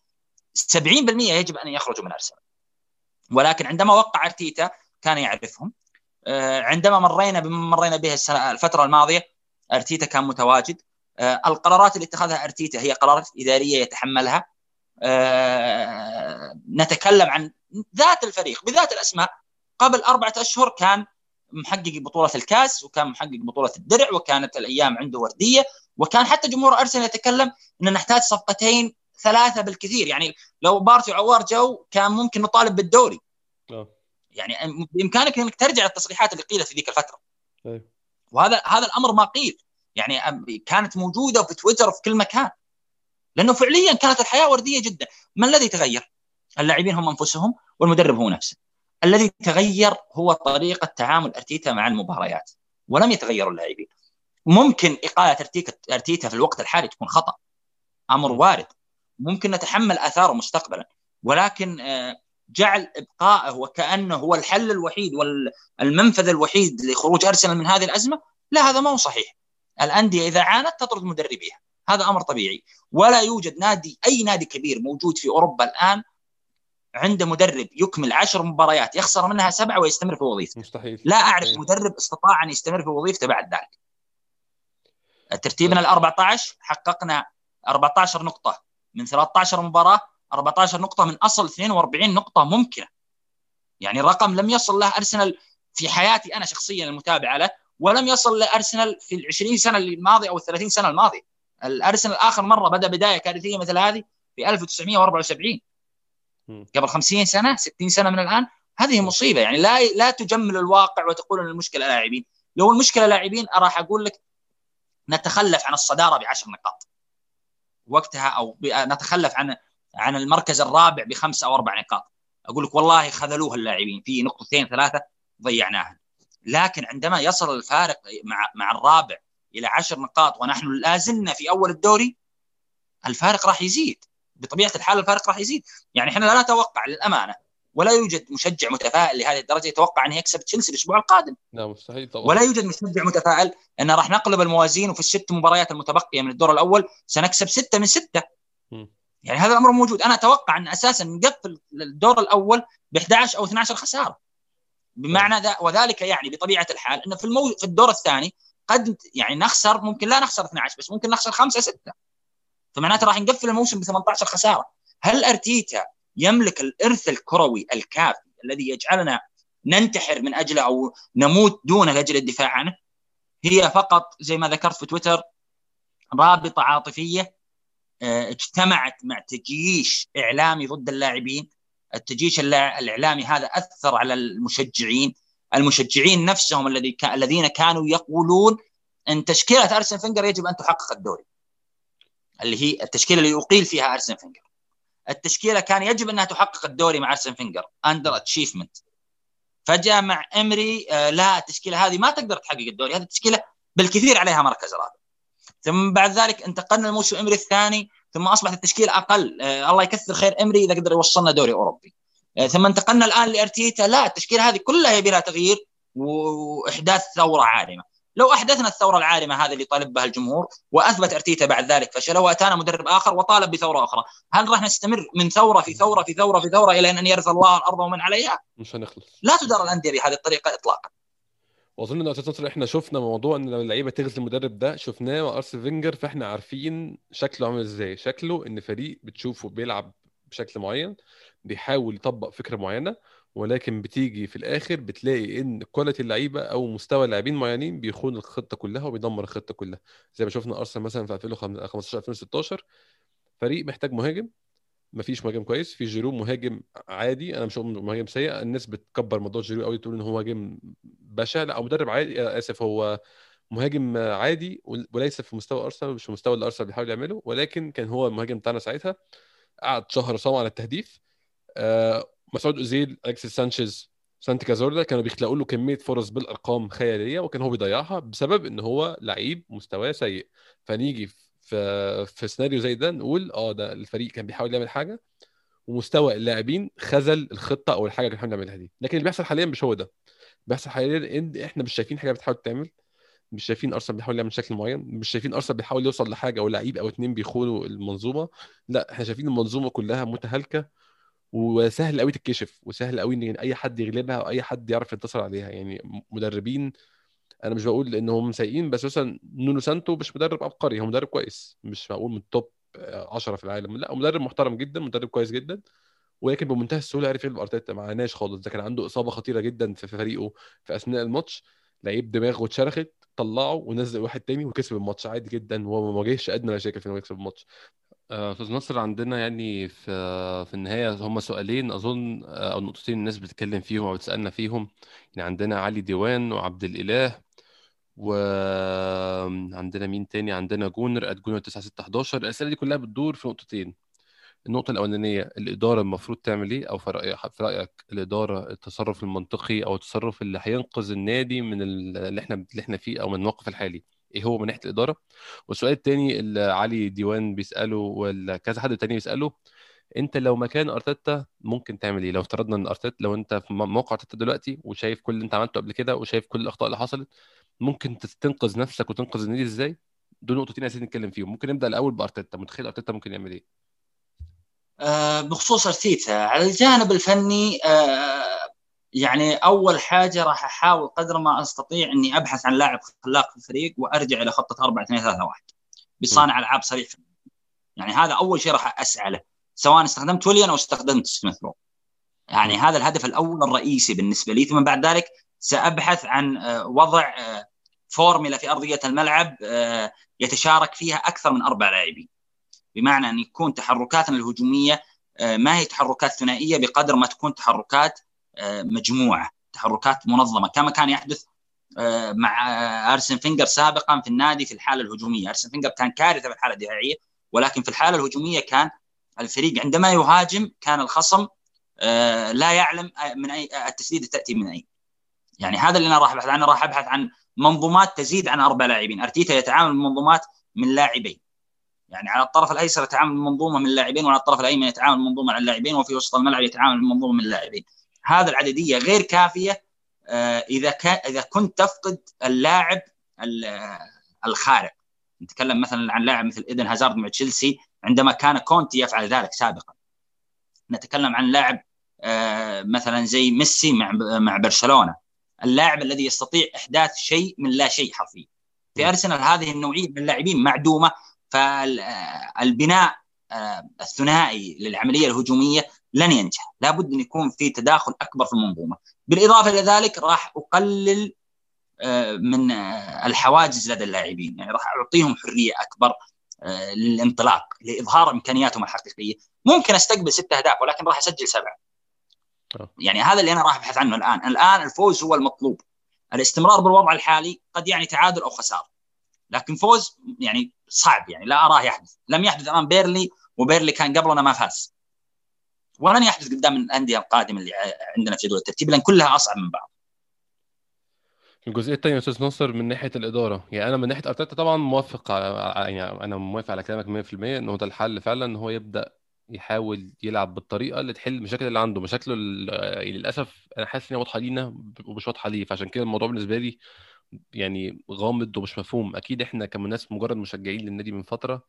70% يجب أن يخرجوا من أرسنال. ولكن عندما وقع أرتيتا كان يعرفهم. عندما مرينا بما مرينا به الفترة الماضية أرتيتا كان متواجد. القرارات اللي اتخذها أرتيتا هي قرارات إدارية يتحملها. نتكلم عن ذات الفريق. بذات الأسماء قبل أربعة أشهر كان محقق بطولة الكاس وكان محقق بطولة الدرع وكانت الأيام عنده وردية. وكان حتى جمهور أرسنال يتكلم إن نحتاج صفقتين ثلاثة بالكثير. يعني لو بارتي وعوار جو كان ممكن نطالب بالدوري. يعني بإمكانك إنك ترجع للتصريحات اللي قيلت في ذيك الفترة. وهذا هذا الأمر ما قيل. يعني كانت موجودة في تويتر وفي كل مكان. لأنه فعليا كانت الحياة وردية جدا. ما الذي تغير؟ اللاعبين هم أنفسهم والمدرب هو نفسه. الذي تغير هو طريقة تعامل أرتيتا مع المباريات. ولم يتغيروا اللاعبين. ممكن إقالة أرتيتا في الوقت الحالي تكون خطأ. أمر وارد. ممكن نتحمل آثاره مستقبلا. ولكن جعل إبقائه وكأنه هو الحل الوحيد والمنفذ الوحيد لخروج أرسنال من هذه الأزمة لا هذا ما هو صحيح. الأندية إذا عانت تطرد مدربيها. هذا أمر طبيعي. ولا يوجد نادي أي نادي كبير موجود في أوروبا الآن عنده مدرب يكمل عشر مباريات يخسر منها سبعة ويستمر في وظيفته. مستحيل لا أعرف أيه. مدرب استطاع أن يستمر في وظيفته بعد ذلك. ترتيبنا ال 14 حققنا 14 نقطة. من 13 مباراة 14 نقطة من أصل 42 نقطة ممكنة. يعني رقم لم يصل له أرسنال في حياتي أنا شخصيا المتابعة له ولم يصل لارسنال في ال 20 سنة الماضية أو ال 30 سنة الماضية. الأرسنال آخر مرة بدأ بداية كارثية مثل هذه في 1974 قبل 50 سنة 60 سنة من الآن هذه مصيبة. يعني لا لا تجمل الواقع وتقول إن المشكلة لاعبين. لو المشكلة لاعبين راح أقول لك نتخلف عن الصدارة بعشر نقاط. وقتها أو نتخلف عن عن المركز الرابع بخمس أو أربع نقاط. أقول لك والله خذلوها اللاعبين. في نقطتين ثلاثة ضيعناها لكن عندما يصل الفارق مع مع الرابع إلى عشر نقاط ونحن لا زلنا في أول الدوري الفارق راح يزيد. بطبيعة الحال الفارق راح يزيد. يعني إحنا لا نتوقع للأمانة ولا يوجد مشجع متفائل لهذه الدرجة يتوقع انه يكسب تشيلسي الأسبوع القادم. لا مستحيل طبعا. ولا يوجد مشجع متفائل انه راح نقلب الموازين وفي الست مباريات المتبقية من الدور الأول سنكسب ستة من ستة. م. يعني هذا الأمر موجود. أنا أتوقع أن أساسا نقفل الدور الأول ب 11 أو 12 خسارة. بمعنى ذا وذلك يعني بطبيعة الحال انه في المو... في الدور الثاني قد يعني نخسر ممكن لا نخسر 12 بس ممكن نخسر 5 6 فمعناته راح نقفل الموسم ب 18 خسارة. هل أرتيتا يملك الإرث الكروي الكافي الذي يجعلنا ننتحر من اجله أو نموت دونه لاجل الدفاع عنه. هي فقط زي ما ذكرت في تويتر رابطة عاطفية اجتمعت مع تجيش إعلامي ضد اللاعبين. التجيش الإعلامي هذا أثر على المشجعين. المشجعين نفسهم الذي. الذين كانوا يقولون إن تشكيلة أرسن فينجر يجب أن تحقق الدوري. اللي هي التشكيلة اللي يقيل فيها أرسن فينجر. التشكيلة كان يجب أنها تحقق الدوري مع أرسن فينجر under achievement فجاء مع إمري آه لا التشكيلة هذه ما تقدر تحقق الدوري هذه التشكيلة بالكثير عليها مركز رابع. ثم بعد ذلك انتقلنا لموسم إمري الثاني ثم اصبح التشكيل أقل آه الله يكثر خير إمري إذا قدر يوصلنا دوري أوروبي. آه ثم انتقلنا الآن لأرتيتا لا التشكيل هذه كلها يبي لها تغيير وإحداث ثورة عارمه لو أحدثنا الثورة العارمه هذه اللي طالب بها الجمهور وأثبت أرتيتا بعد ذلك فشل واتانا مدرب آخر وطالب بثورة أخرى، هل راح نستمر من ثورة في ثورة في ثورة في ثورة إلى أن يرث الله الأرض ومن عليها؟ مش هنخلص لا تدار الأندية بهذه الطريقة اطلاقا. وأظن إن إحنا شفنا موضوع إن اللعيبة تخذل المدرب ده شفناه مع أرسن فينجر فإحنا عارفين شكله عامل إزاي شكله إن فريق بتشوفه بيلعب بشكل معين بيحاول يطبق فكرة معينة ولكن بتيجي في الآخر بتلاقي إن quality اللعيبة أو مستوى لاعبين معينين بيخون الخطة كلها وبيدمر الخطة كلها. زي ما شفنا أرسنال مثلا في 2015 2016 فريق محتاج مهاجم. مفيش مهاجم كويس فيه جيرو مهاجم عادي أنا مش مهاجم سيء الناس بتكبر موضوع جيرو قوي تقول إن هو مهاجم بشع لا أو مدرب عادي آسف هو مهاجم عادي وليس في مستوى أرسنال مش في مستوى اللي أرسنال بيحاول يعمله ولكن كان هو المهاجم بتاعنا ساعتها. قعد شهر صايم على التهديف آه مسعود أوزيل أليكسيس سانشيز سانتي كازورلا كانوا بيخلقوا له كمية فرص بالأرقام خيالية وكان هو بيضيعها بسبب إن هو لعيب مستواه سيء. فنيجي في في سيناريو زي ده نقول آه ده الفريق كان بيحاول يعمل حاجة ومستوى اللاعبين خذل الخطة أو الحاجة اللي إحنا بنعملها دي. لكن اللي بيحصل حاليا مش هو ده. بيحصل حاليا إن إحنا مش شايفين حاجة بتحاول تعمل مش شايفين أرسنال بيحاول يعمل شكل معين مش شايفين أرسنال بيحاول يوصل لحاجة أو لعيب أو اتنين بيخونوا المنظومة. لا إحنا شايفين المنظومة كلها متهالكة وسهل قوي تتكشف وسهل قوي إن أي حد يغلبها أو أي حد يعرف ينتصر عليها. يعني مدربين أنا مش بقول انهم سيئين بس مثلا نونو سانتو مش مدرب عبقري هو مدرب كويس مش معقول من ال top 10 في العالم. لا مدرب محترم جدا مدرب كويس جدا ولكن بمنتهى السهولة عرف يغلب أرتيتا. ما عاناش خالص. ده كان عنده إصابة خطيرة جدا في فريقه في أثناء الماتش. لعيب دماغه اتشرخت طلعه ونزل واحد تاني وكسب الماتش. عادي جدا وهو ما واجهش أدنى مشاكل في إنه يكسب الماتش. أستاذ نصر عندنا يعني في في النهاية هم سؤالين أظن أو نقطتين الناس بتتكلم فيهم أو بتسألنا فيهم. يعني عندنا علي ديوان وعبد الإله وعندنا مين تاني؟ عندنا جونر جونر 9611 الأسئلة دي كلها بتدور في نقطتين. النقطة الأولانية الإدارة المفروض تعمل إيه؟ أو في رأيك, في رأيك الإدارة التصرف المنطقي أو التصرف اللي هينقذ النادي من اللي إحنا اللي إحنا فيه أو من الموقف الحالي؟ إيه هو من ناحية الإدارة؟ والسؤال الثاني اللي علي ديوان بيسأله ولا كذا حد تاني بيسأله أنت لو مكان أرتيتا ممكن تعمل إيه؟ لو افترضنا إن أرتيتا لو أنت في موقع أرتيتا دلوقتي وشايف كل اللي أنت عملته قبل كده وشايف كل الأخطاء اللي حصلت ممكن تنقذ نفسك وتنقذ النادي إزاي؟ دول نقطتين عايزين نتكلم فيهم. ممكن نبدأ الأول بأرتيتا. متخيل أرتيتا ممكن يعمل إيه؟ أه بخصوص أرتيتا. على الجانب الفني أه يعني أول حاجة راح أحاول قدر ما أستطيع إني أبحث عن لاعب خلاق في الفريق وأرجع إلى خطة 4 2 3 1 بصانع ألعاب صريح يعني هذا أول شيء راح أسعى له. سواء استخدمت ويليان أو استخدمت سميث رو. يعني هذا الهدف الأول الرئيسي بالنسبة لي. ثم بعد ذلك سأبحث عن وضع فورميلا في أرضية الملعب يتشارك فيها أكثر من أربع لاعبين. بمعنى أن يكون تحركاتنا الهجومية ما هي تحركات ثنائية بقدر ما تكون تحركات مجموعة تحركات منظمة كما كان يحدث مع أرسن فينجر سابقا في النادي في الحالة الهجومية، أرسن فينجر كان كارثة في الحالة الدفاعية ولكن في الحالة الهجومية كان الفريق عندما يهاجم كان الخصم لا يعلم من أي التسديده تأتي من اين. يعني هذا اللي أنا راح أبحث عنه راح أبحث عن منظومات تزيد عن أربع لاعبين، أرتيتا يتعامل بمنظومات من لاعبين. يعني على الطرف الأيسر يتعامل بمنظومه من لاعبين وعلى الطرف الأيمن يتعامل بمنظومه من لاعبين وفي وسط الملعب يتعامل بمنظومه من لاعبين. هذا العددية غير كافية إذا كان إذا كنت تفقد اللاعب الخارق. نتكلم مثلا عن لاعب مثل إيدن هازارد مع تشيلسي عندما كان كونتي يفعل ذلك سابقا. نتكلم عن لاعب مثلا زي ميسي مع مع برشلونة. اللاعب الذي يستطيع إحداث شيء من لا شيء حرفيا. في أرسنال هذه النوعية من اللاعبين معدومة فالبناء الثنائي للعملية الهجومية لن ينجح. لابد أن يكون في تداخل أكبر في المنظومة. بالإضافة إلى ذلك راح أقلل من الحواجز لدى اللاعبين. يعني راح أعطيهم حرية أكبر للانطلاق لإظهار إمكانياتهم الحقيقية. ممكن أستقبل ست أهداف ولكن راح أسجل سبعة. يعني هذا اللي أنا راح أبحث عنه الآن. الآن الفوز هو المطلوب. الاستمرار بالوضع الحالي قد يعني تعادل أو خساره لكن فوز يعني صعب يعني لا أراه يحدث. لم يحدث أمام بيرلي وبيرلي كان قبلنا ما فاز. ولن يحدث قدام الأندية القادمة اللي عندنا في جدول الترتيب لأن كلها أصعب من بعض. الجزئية الثانية يا أستاذ ناصر من ناحية الإدارة. يعني أنا من ناحية أرتيتا طبعا موافق على يعني أنا موافق على كلامك 100% ان هو ده الحل فعلا إن هو يبدأ يحاول يلعب بالطريقة اللي تحل المشاكل اللي عنده. مشاكله ال- للأسف أنا حاسس إن هي واضحة لينا ومش واضحة ليه. فعشان كده الموضوع بالنسبة لي يعني غامض ومش مفهوم. أكيد إحنا كناس مجرد مشجعين للنادي من فترة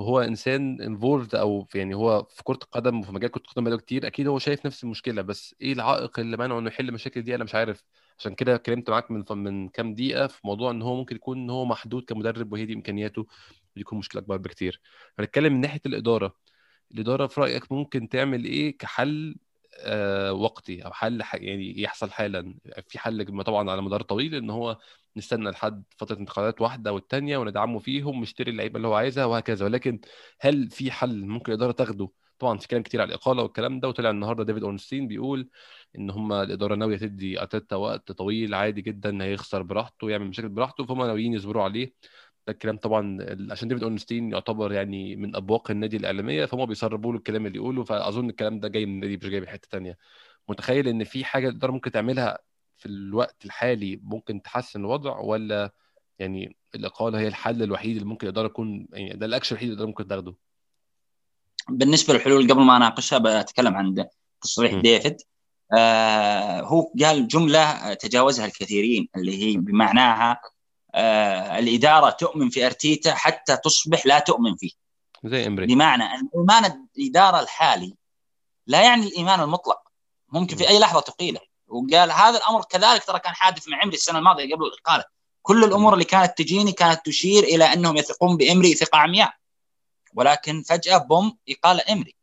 وهو إنسان انفولد أو يعني هو في كرة القدم وفي مجال كرة القدم بقاله كتير أكيد هو شايف نفس المشكلة. بس إيه العائق اللي مانعه إنه يحل المشاكل دي؟ أنا مش عارف. عشان كده اتكلمت معاك من من كام دقيقة في موضوع إن هو ممكن يكون إن هو محدود كمدرب وهي دي إمكانياته ودي يكون مشكلة أكبر بكتير. هنتكلم من ناحية الإدارة. الإدارة في رأيك ممكن تعمل إيه كحل وقتي أو حل يعني يحصل حالا. في حل طبعا على مدار طويل إن هو نستنى لحد فترة انتقالات واحدة والتانية وندعمه فيهم ونشتري اللعيبة اللي هو عايزها وهكذا. ولكن هل في حل ممكن الإدارة تاخده؟ طبعا في كلام كتير على الإقالة والكلام ده وطلع النهارده ديفيد أورنستين بيقول إن هم الإدارة ناوية تدي أرتيتا وقت طويل عادي جدا هيخسر براحته يعمل مشاكل براحته فهم ناويين يصبروا عليه. ده الكلام طبعا عشان ديفيد أورنستين يعتبر يعني من أبواق النادي الإعلامية فهم بيسربوا له الكلام اللي يقوله فأظن الكلام ده جاي من النادي مش جاي من حتة تانية. متخيل إن في حاجة الاداره ممكن تعملها في الوقت الحالي ممكن تحسن الوضع ولا يعني الإقالة هي الحل الوحيد اللي ممكن الاداره تكون يعني ده الأكشن الوحيد اللي الاداره ممكن تاخده؟ بالنسبة للحلول قبل ما أناقشها بتكلم عن تصريح م. ديفيد. آه هو قال جملة تجاوزها الكثيرين اللي هي بمعناها الإدارة تؤمن في أرتيتا حتى تصبح لا تؤمن فيه. زي إمري. بمعنى أن إيمان الإدارة الحالي لا يعني الإيمان المطلق. ممكن في أي لحظة تقيله. وقال هذا الأمر كذلك ترى كان حادث مع إمري السنة الماضية قبل الاقاله كل الأمور اللي كانت تجيني كانت تشير إلى أنهم يثقون بإمري ثقة عمياء. ولكن فجأة بوم اقاله إمري.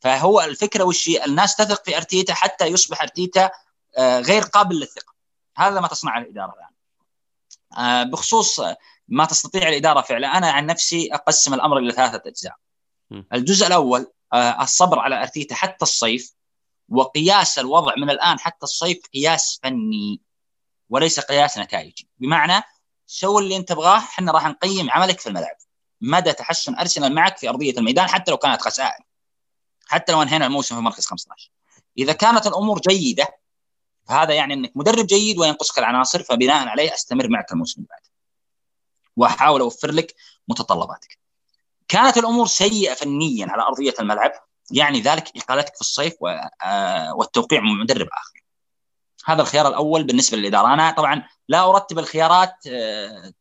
فهو الفكرة وش؟ الناس تثق في أرتيتا حتى يصبح أرتيتا آه، غير قابل للثقة. هذا ما تصنع الإدارة الآن. آه، بخصوص ما تستطيع الإدارة فعله أنا عن نفسي أقسم الأمر إلى ثلاثة أجزاء. الجزء الأول آه، الصبر على ارتيتا حتى الصيف وقياس الوضع من الآن حتى الصيف قياس فني وليس قياس نتائجي. بمعنى سوي اللي أنت تبغاه إحنا راح نقيم عملك في الملعب. مدى تحسن أرسنال معك في أرضية الميدان حتى لو كانت خسائر. حتى لو أنهينا الموسم في مركز 15 إذا كانت الأمور جيدة فهذا يعني إنك مدرب جيد وينقصك العناصر فبناء عليه أستمر معك الموسم اللي بعده وأحاول أوفر لك متطلباتك. كانت الأمور سيئة فنيا على أرضية الملعب يعني ذلك إقالتك في الصيف والتوقيع مع مدرب آخر. هذا الخيار الأول بالنسبة للإدارة. أنا طبعا لا أرتب الخيارات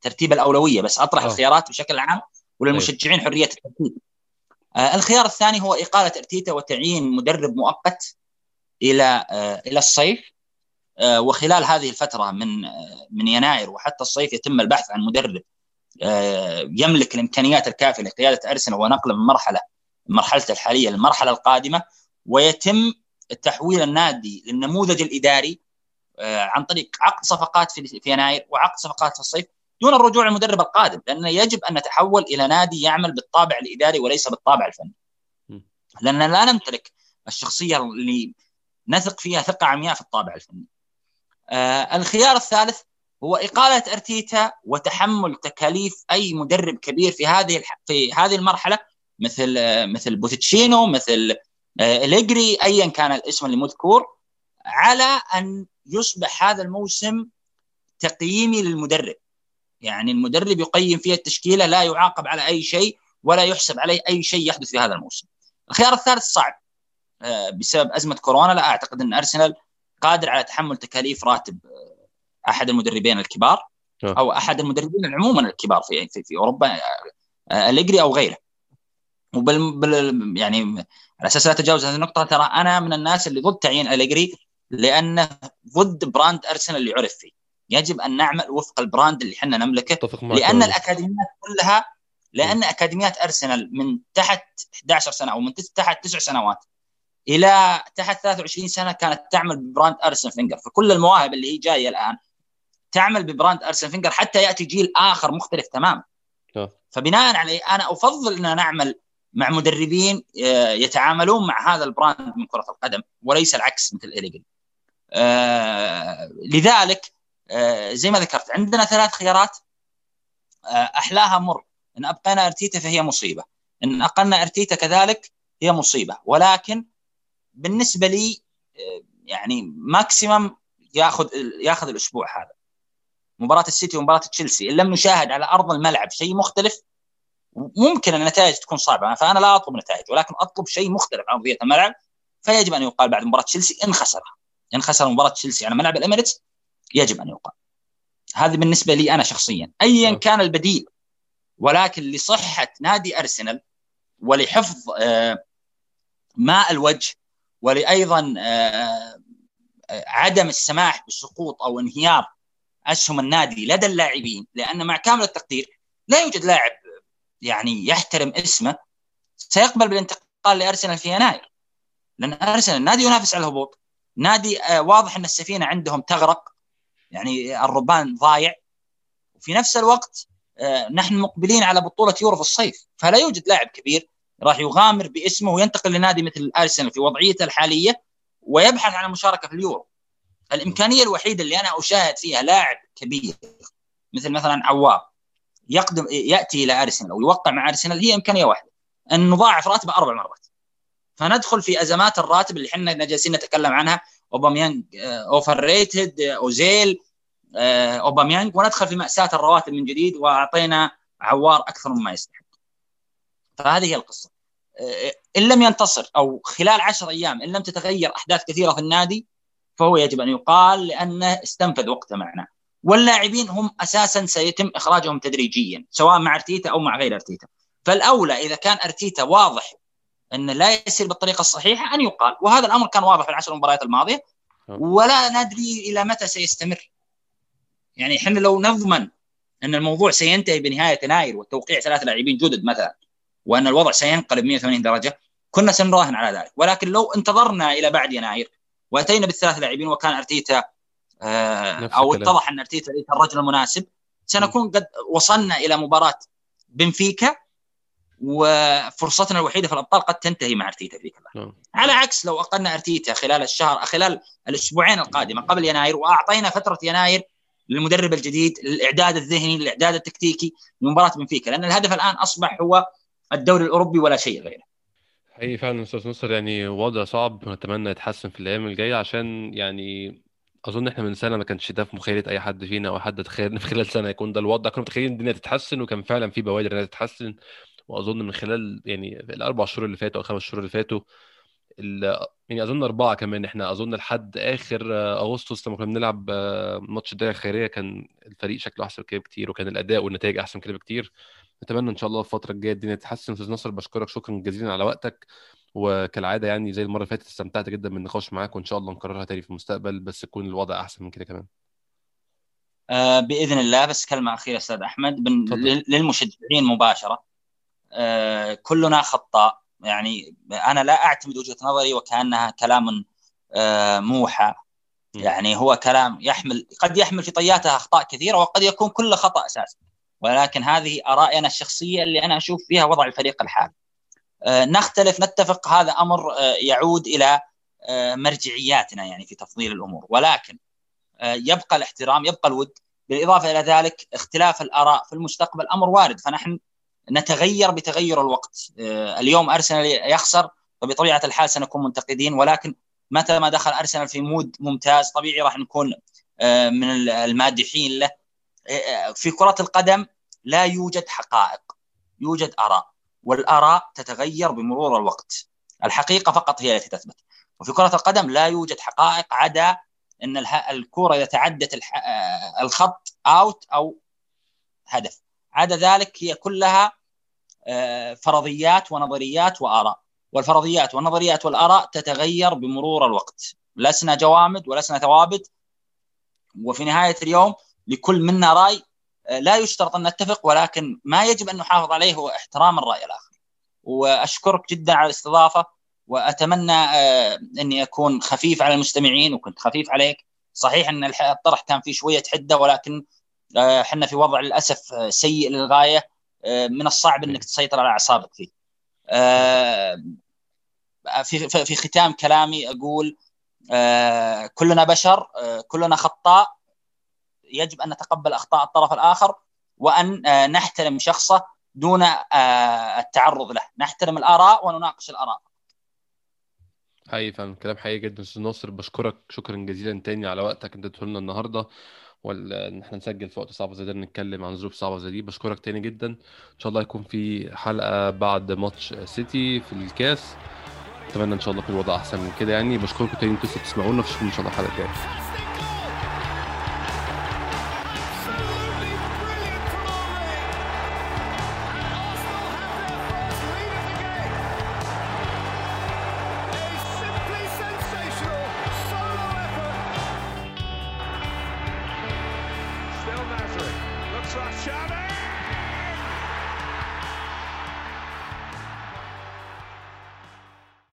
ترتيب الأولوية بس أطرح أوه. الخيارات بشكل عام وللمشجعين حرية الترتيب. آه الخيار الثاني هو إقالة أرتيتا وتعيين مدرب مؤقت إلى آه إلى الصيف. آه وخلال هذه الفترة من من يناير وحتى الصيف يتم البحث عن مدرب يملك الإمكانيات الكافية لقيادة أرسنال ونقله من مرحلة مرحلته الحالية للمرحلة القادمة ويتم تحويل النادي للنموذج الإداري عن طريق عقد صفقات في يناير وعقد صفقات في الصيف دون الرجوع للمدرب القادم لأن يجب أن نتحول إلى نادي يعمل بالطابع الإداري وليس بالطابع الفني. لأن لا نمتلك الشخصية اللي نثق فيها ثقة عمياء في الطابع الفني. آه الخيار الثالث هو إقالة أرتيتا وتحمل تكاليف أي مدرب كبير في هذه في هذه المرحلة مثل آه مثل بوتشينو مثل آه إليجري أيا كان الاسم اللي مذكور على أن يصبح هذا الموسم تقييمي للمدرب يعني المدرب يقيم فيها التشكيلة لا يعاقب على أي شيء ولا يحسب عليه أي شيء يحدث في هذا الموسم. الخيار الثالث صعب بسبب أزمة كورونا لا أعتقد أن أرسنال قادر على تحمل تكاليف راتب أحد المدربين الكبار أو أحد المدربين عموما الكبار في في, في أوروبا أليجري أو غيره. وبال بال يعني على أساس لا اتجاوز هذه النقطة ترى أنا من الناس اللي ضد تعيين أليجري لأنه ضد brand أرسنال اللي عرف فيه. يجب أن نعمل وفق ال brand اللي إحنا نملكه لأن الأكاديميات كلها لأن أكاديميات أرسنال من تحت 11 سنة أو من تحت 9 سنوات إلى تحت 23 سنة كانت تعمل ب brand أرسن فينجر. فكل المواهب اللي هي جاية الآن تعمل ب brand أرسن فينجر حتى يأتي جيل آخر مختلف تماما. فبناء عليه أنا أفضل أن نعمل مع مدربين يتعاملون مع هذا ال brand من كرة القدم وليس العكس مثل إليجري آه لذلك آه زي ما ذكرت عندنا ثلاث خيارات آه أحلاها مر. إن أبقينا أرتيتا فهي مصيبة. إن أقلنا أرتيتا كذلك هي مصيبة. ولكن بالنسبة لي آه يعني maximum ياخذ ياخذ الأسبوع هذا. مباراة السيتي ومباراة تشيلسي. إن لم نشاهد على أرض الملعب شيء مختلف ممكن النتائج تكون صعبة. فأنا لا أطلب نتائج ولكن أطلب شيء مختلف عن ارضيه الملعب. فيجب أن يقال بعد مباراة تشيلسي إن خسرها. إن خسر مباراة تشيلسي على ملعب الإميريتس يجب أن يقال. هذه بالنسبة لي أنا شخصيا. ايا. كان البديل ولكن لصحة نادي أرسنال ولحفظ آه، ماء الوجه ولايضا آه، عدم السماح بسقوط أو انهيار أسهم النادي لدى اللاعبين لأن مع كامل التقدير لا يوجد لاعب يعني يحترم اسمه سيقبل بالانتقال لأرسنال في يناير. لأن أرسنال نادي ينافس على الهبوط نادي آه، واضح أن السفينة عندهم تغرق يعني الربان ضايع. وفي نفس الوقت آه، نحن مقبلين على بطولة يورو في الصيف فلا يوجد لاعب كبير راح يغامر باسمه وينتقل لنادي مثل ارسنال في وضعيته الحالية ويبحث عن المشاركة في اليورو. الإمكانية الوحيدة اللي أنا أشاهد فيها لاعب كبير مثل مثلا عوار يقدم يأتي إلى أرسنال أو يوقع مع أرسنال هي إمكانية واحدة أن نضاعف راتبه أربع مرات. فندخل في أزمات الراتب اللي إحنا جالسين نتكلم عنها أوباميانج overrated أوزيل أوباميانج وندخل في مأساة الرواتب من جديد وأعطينا عوار أكثر مما يستحق. فهذه هي القصة. آه، إن لم ينتصر أو خلال عشر أيام إن لم تتغير أحداث كثيرة في النادي فهو يجب أن يقال لأنه استنفذ وقته معنا واللاعبين هم أساسا سيتم إخراجهم تدريجيا سواء مع أرتيتا أو مع غير أرتيتا. فالأولى إذا كان أرتيتا واضح انه لا يسير بالطريقة الصحيحة أن يقال وهذا الأمر كان واضح في العشر مباريات الماضية. ولا ندري إلى متى سيستمر. يعني إحنا لو نضمن إن الموضوع سينتهي بنهاية يناير وتوقيع ثلاث لاعبين جدد مثلا وأن الوضع سينقلب 180 درجة كنا سنراهن على ذلك. ولكن لو انتظرنا إلى بعد يناير وأتينا بالثلاث لاعبين وكان أرتيتا آه أو اتضح أن أرتيتا ليس الرجل المناسب سنكون قد وصلنا إلى مباراة بنفيكا وفرصتنا الوحيدة في الأبطال قد تنتهي مع أرتيتا في نعم. على عكس لو أقلنا أرتيتا خلال الشهر خلال الأسبوعين القادمة قبل يناير وأعطينا فترة يناير للمدرب الجديد للإعداد الذهني للإعداد التكتيكي لمباراة بنفيكا لأن الهدف الآن أصبح هو الدوري الأوروبي ولا شيء غيره. حقيقي فعلا أستاذ نصر يعني وضع صعب نتمنى يتحسن في الأيام الجاية عشان يعني أظن إحنا من سنة ما كانش ده في مخيلة أي حد فينا أو حد تخيل في خلال سنة يكون ده الوضع. كنا متخيلين الدنيا تتحسن وكان فعلا في بوادر إنها تتحسن. وأظن من خلال يعني الأربع شهور اللي فاتوا أو الخمس شهور اللي فاتوا يعني أظن أربعة كمان. إحنا أظن لحد آخر أغسطس لما كنا بنلعب آه، ماتش الدوري الخيرية كان الفريق شكله أحسن كده بكتير وكان الأداء والنتائج أحسن كده بكتير. نتمنى إن شاء الله الفترة الجاية الدنيا تتحسن. أستاذ نصر بشكرك شكرا جزيلا على وقتك. وكالعادة يعني زي المرة اللي فاتت استمتعت جدا بالنقاش معاك وإن شاء الله نكررها تاني في المستقبل بس يكون الوضع أحسن من كده كمان. آه بإذن الله. بس كلمة أخيرة أستاذ أحمد. بن... للمشجعين مباشرة. آه كلنا خطاء. يعني أنا لا أعتمد وجهة نظري وكأنها كلام آه موحى. يعني هو كلام يحمل قد يحمل في طياته أخطاء كثيرة وقد يكون كل خطأ أساسا. ولكن هذه ارائي أنا الشخصية اللي أنا أشوف فيها وضع الفريق الحالي آه، نختلف نتفق هذا أمر آه، يعود إلى آه، مرجعياتنا يعني في تفضيل الأمور. ولكن يبقى الاحترام يبقى الود. بالإضافة إلى ذلك اختلاف الآراء في المستقبل أمر وارد. فنحن نتغير بتغير الوقت. اليوم أرسنال يخسر فبطبيعه الحال سنكون منتقدين. ولكن متى ما دخل أرسنال في mood ممتاز طبيعي راح نكون من المادحين له. في كرة القدم لا يوجد حقائق يوجد آراء والآراء تتغير بمرور الوقت. الحقيقة فقط هي التي تثبت. وفي كرة القدم لا يوجد حقائق عدا إن الكرة إذا تعدت آه، الخط out أو هدف. عدا ذلك هي كلها آه، فرضيات ونظريات وآراء. والفرضيات والنظريات والآراء تتغير بمرور الوقت. لسنا جوامد ولسنا ثوابت. وفي نهاية اليوم لكل منا رأي آه، لا يشترط أن نتفق ولكن ما يجب أن نحافظ عليه هو احترام الرأي الآخر. وأشكرك جدا على الاستضافة وأتمنى آه، أني أكون خفيف على المستمعين وكنت خفيف عليك. صحيح أن الطرح كان فيه شوية حدة ولكن آه، إحنا في وضع للأسف سيء للغاية من الصعب أنك تسيطر على أعصابك فيه. في في ختام كلامي أقول كلنا بشر كلنا خطاء يجب أن نتقبل أخطاء الطرف الآخر وأن آه، نحترم شخصه دون آه، التعرض له، نحترم الآراء ونناقش الآراء. حقيقي فعلا كلام حقيقي جدا أستاذ ناصر. بشكرك شكرا جزيلا تاني على وقتك أنت اديته لنا النهارده. ولا إن إحنا نسجل في وقت صعب زي ده نتكلم عن ظروف صعبة زي دي. بشكرك تاني جدا. إن شاء الله يكون في حلقة بعد ماتش سيتي في الكاس. أتمنى إن شاء الله يكون الوضع أحسن من كده يعني. بشكركم تاني أنتوا تسمعونا اشوفكم إن شاء الله الحلقة الجاية.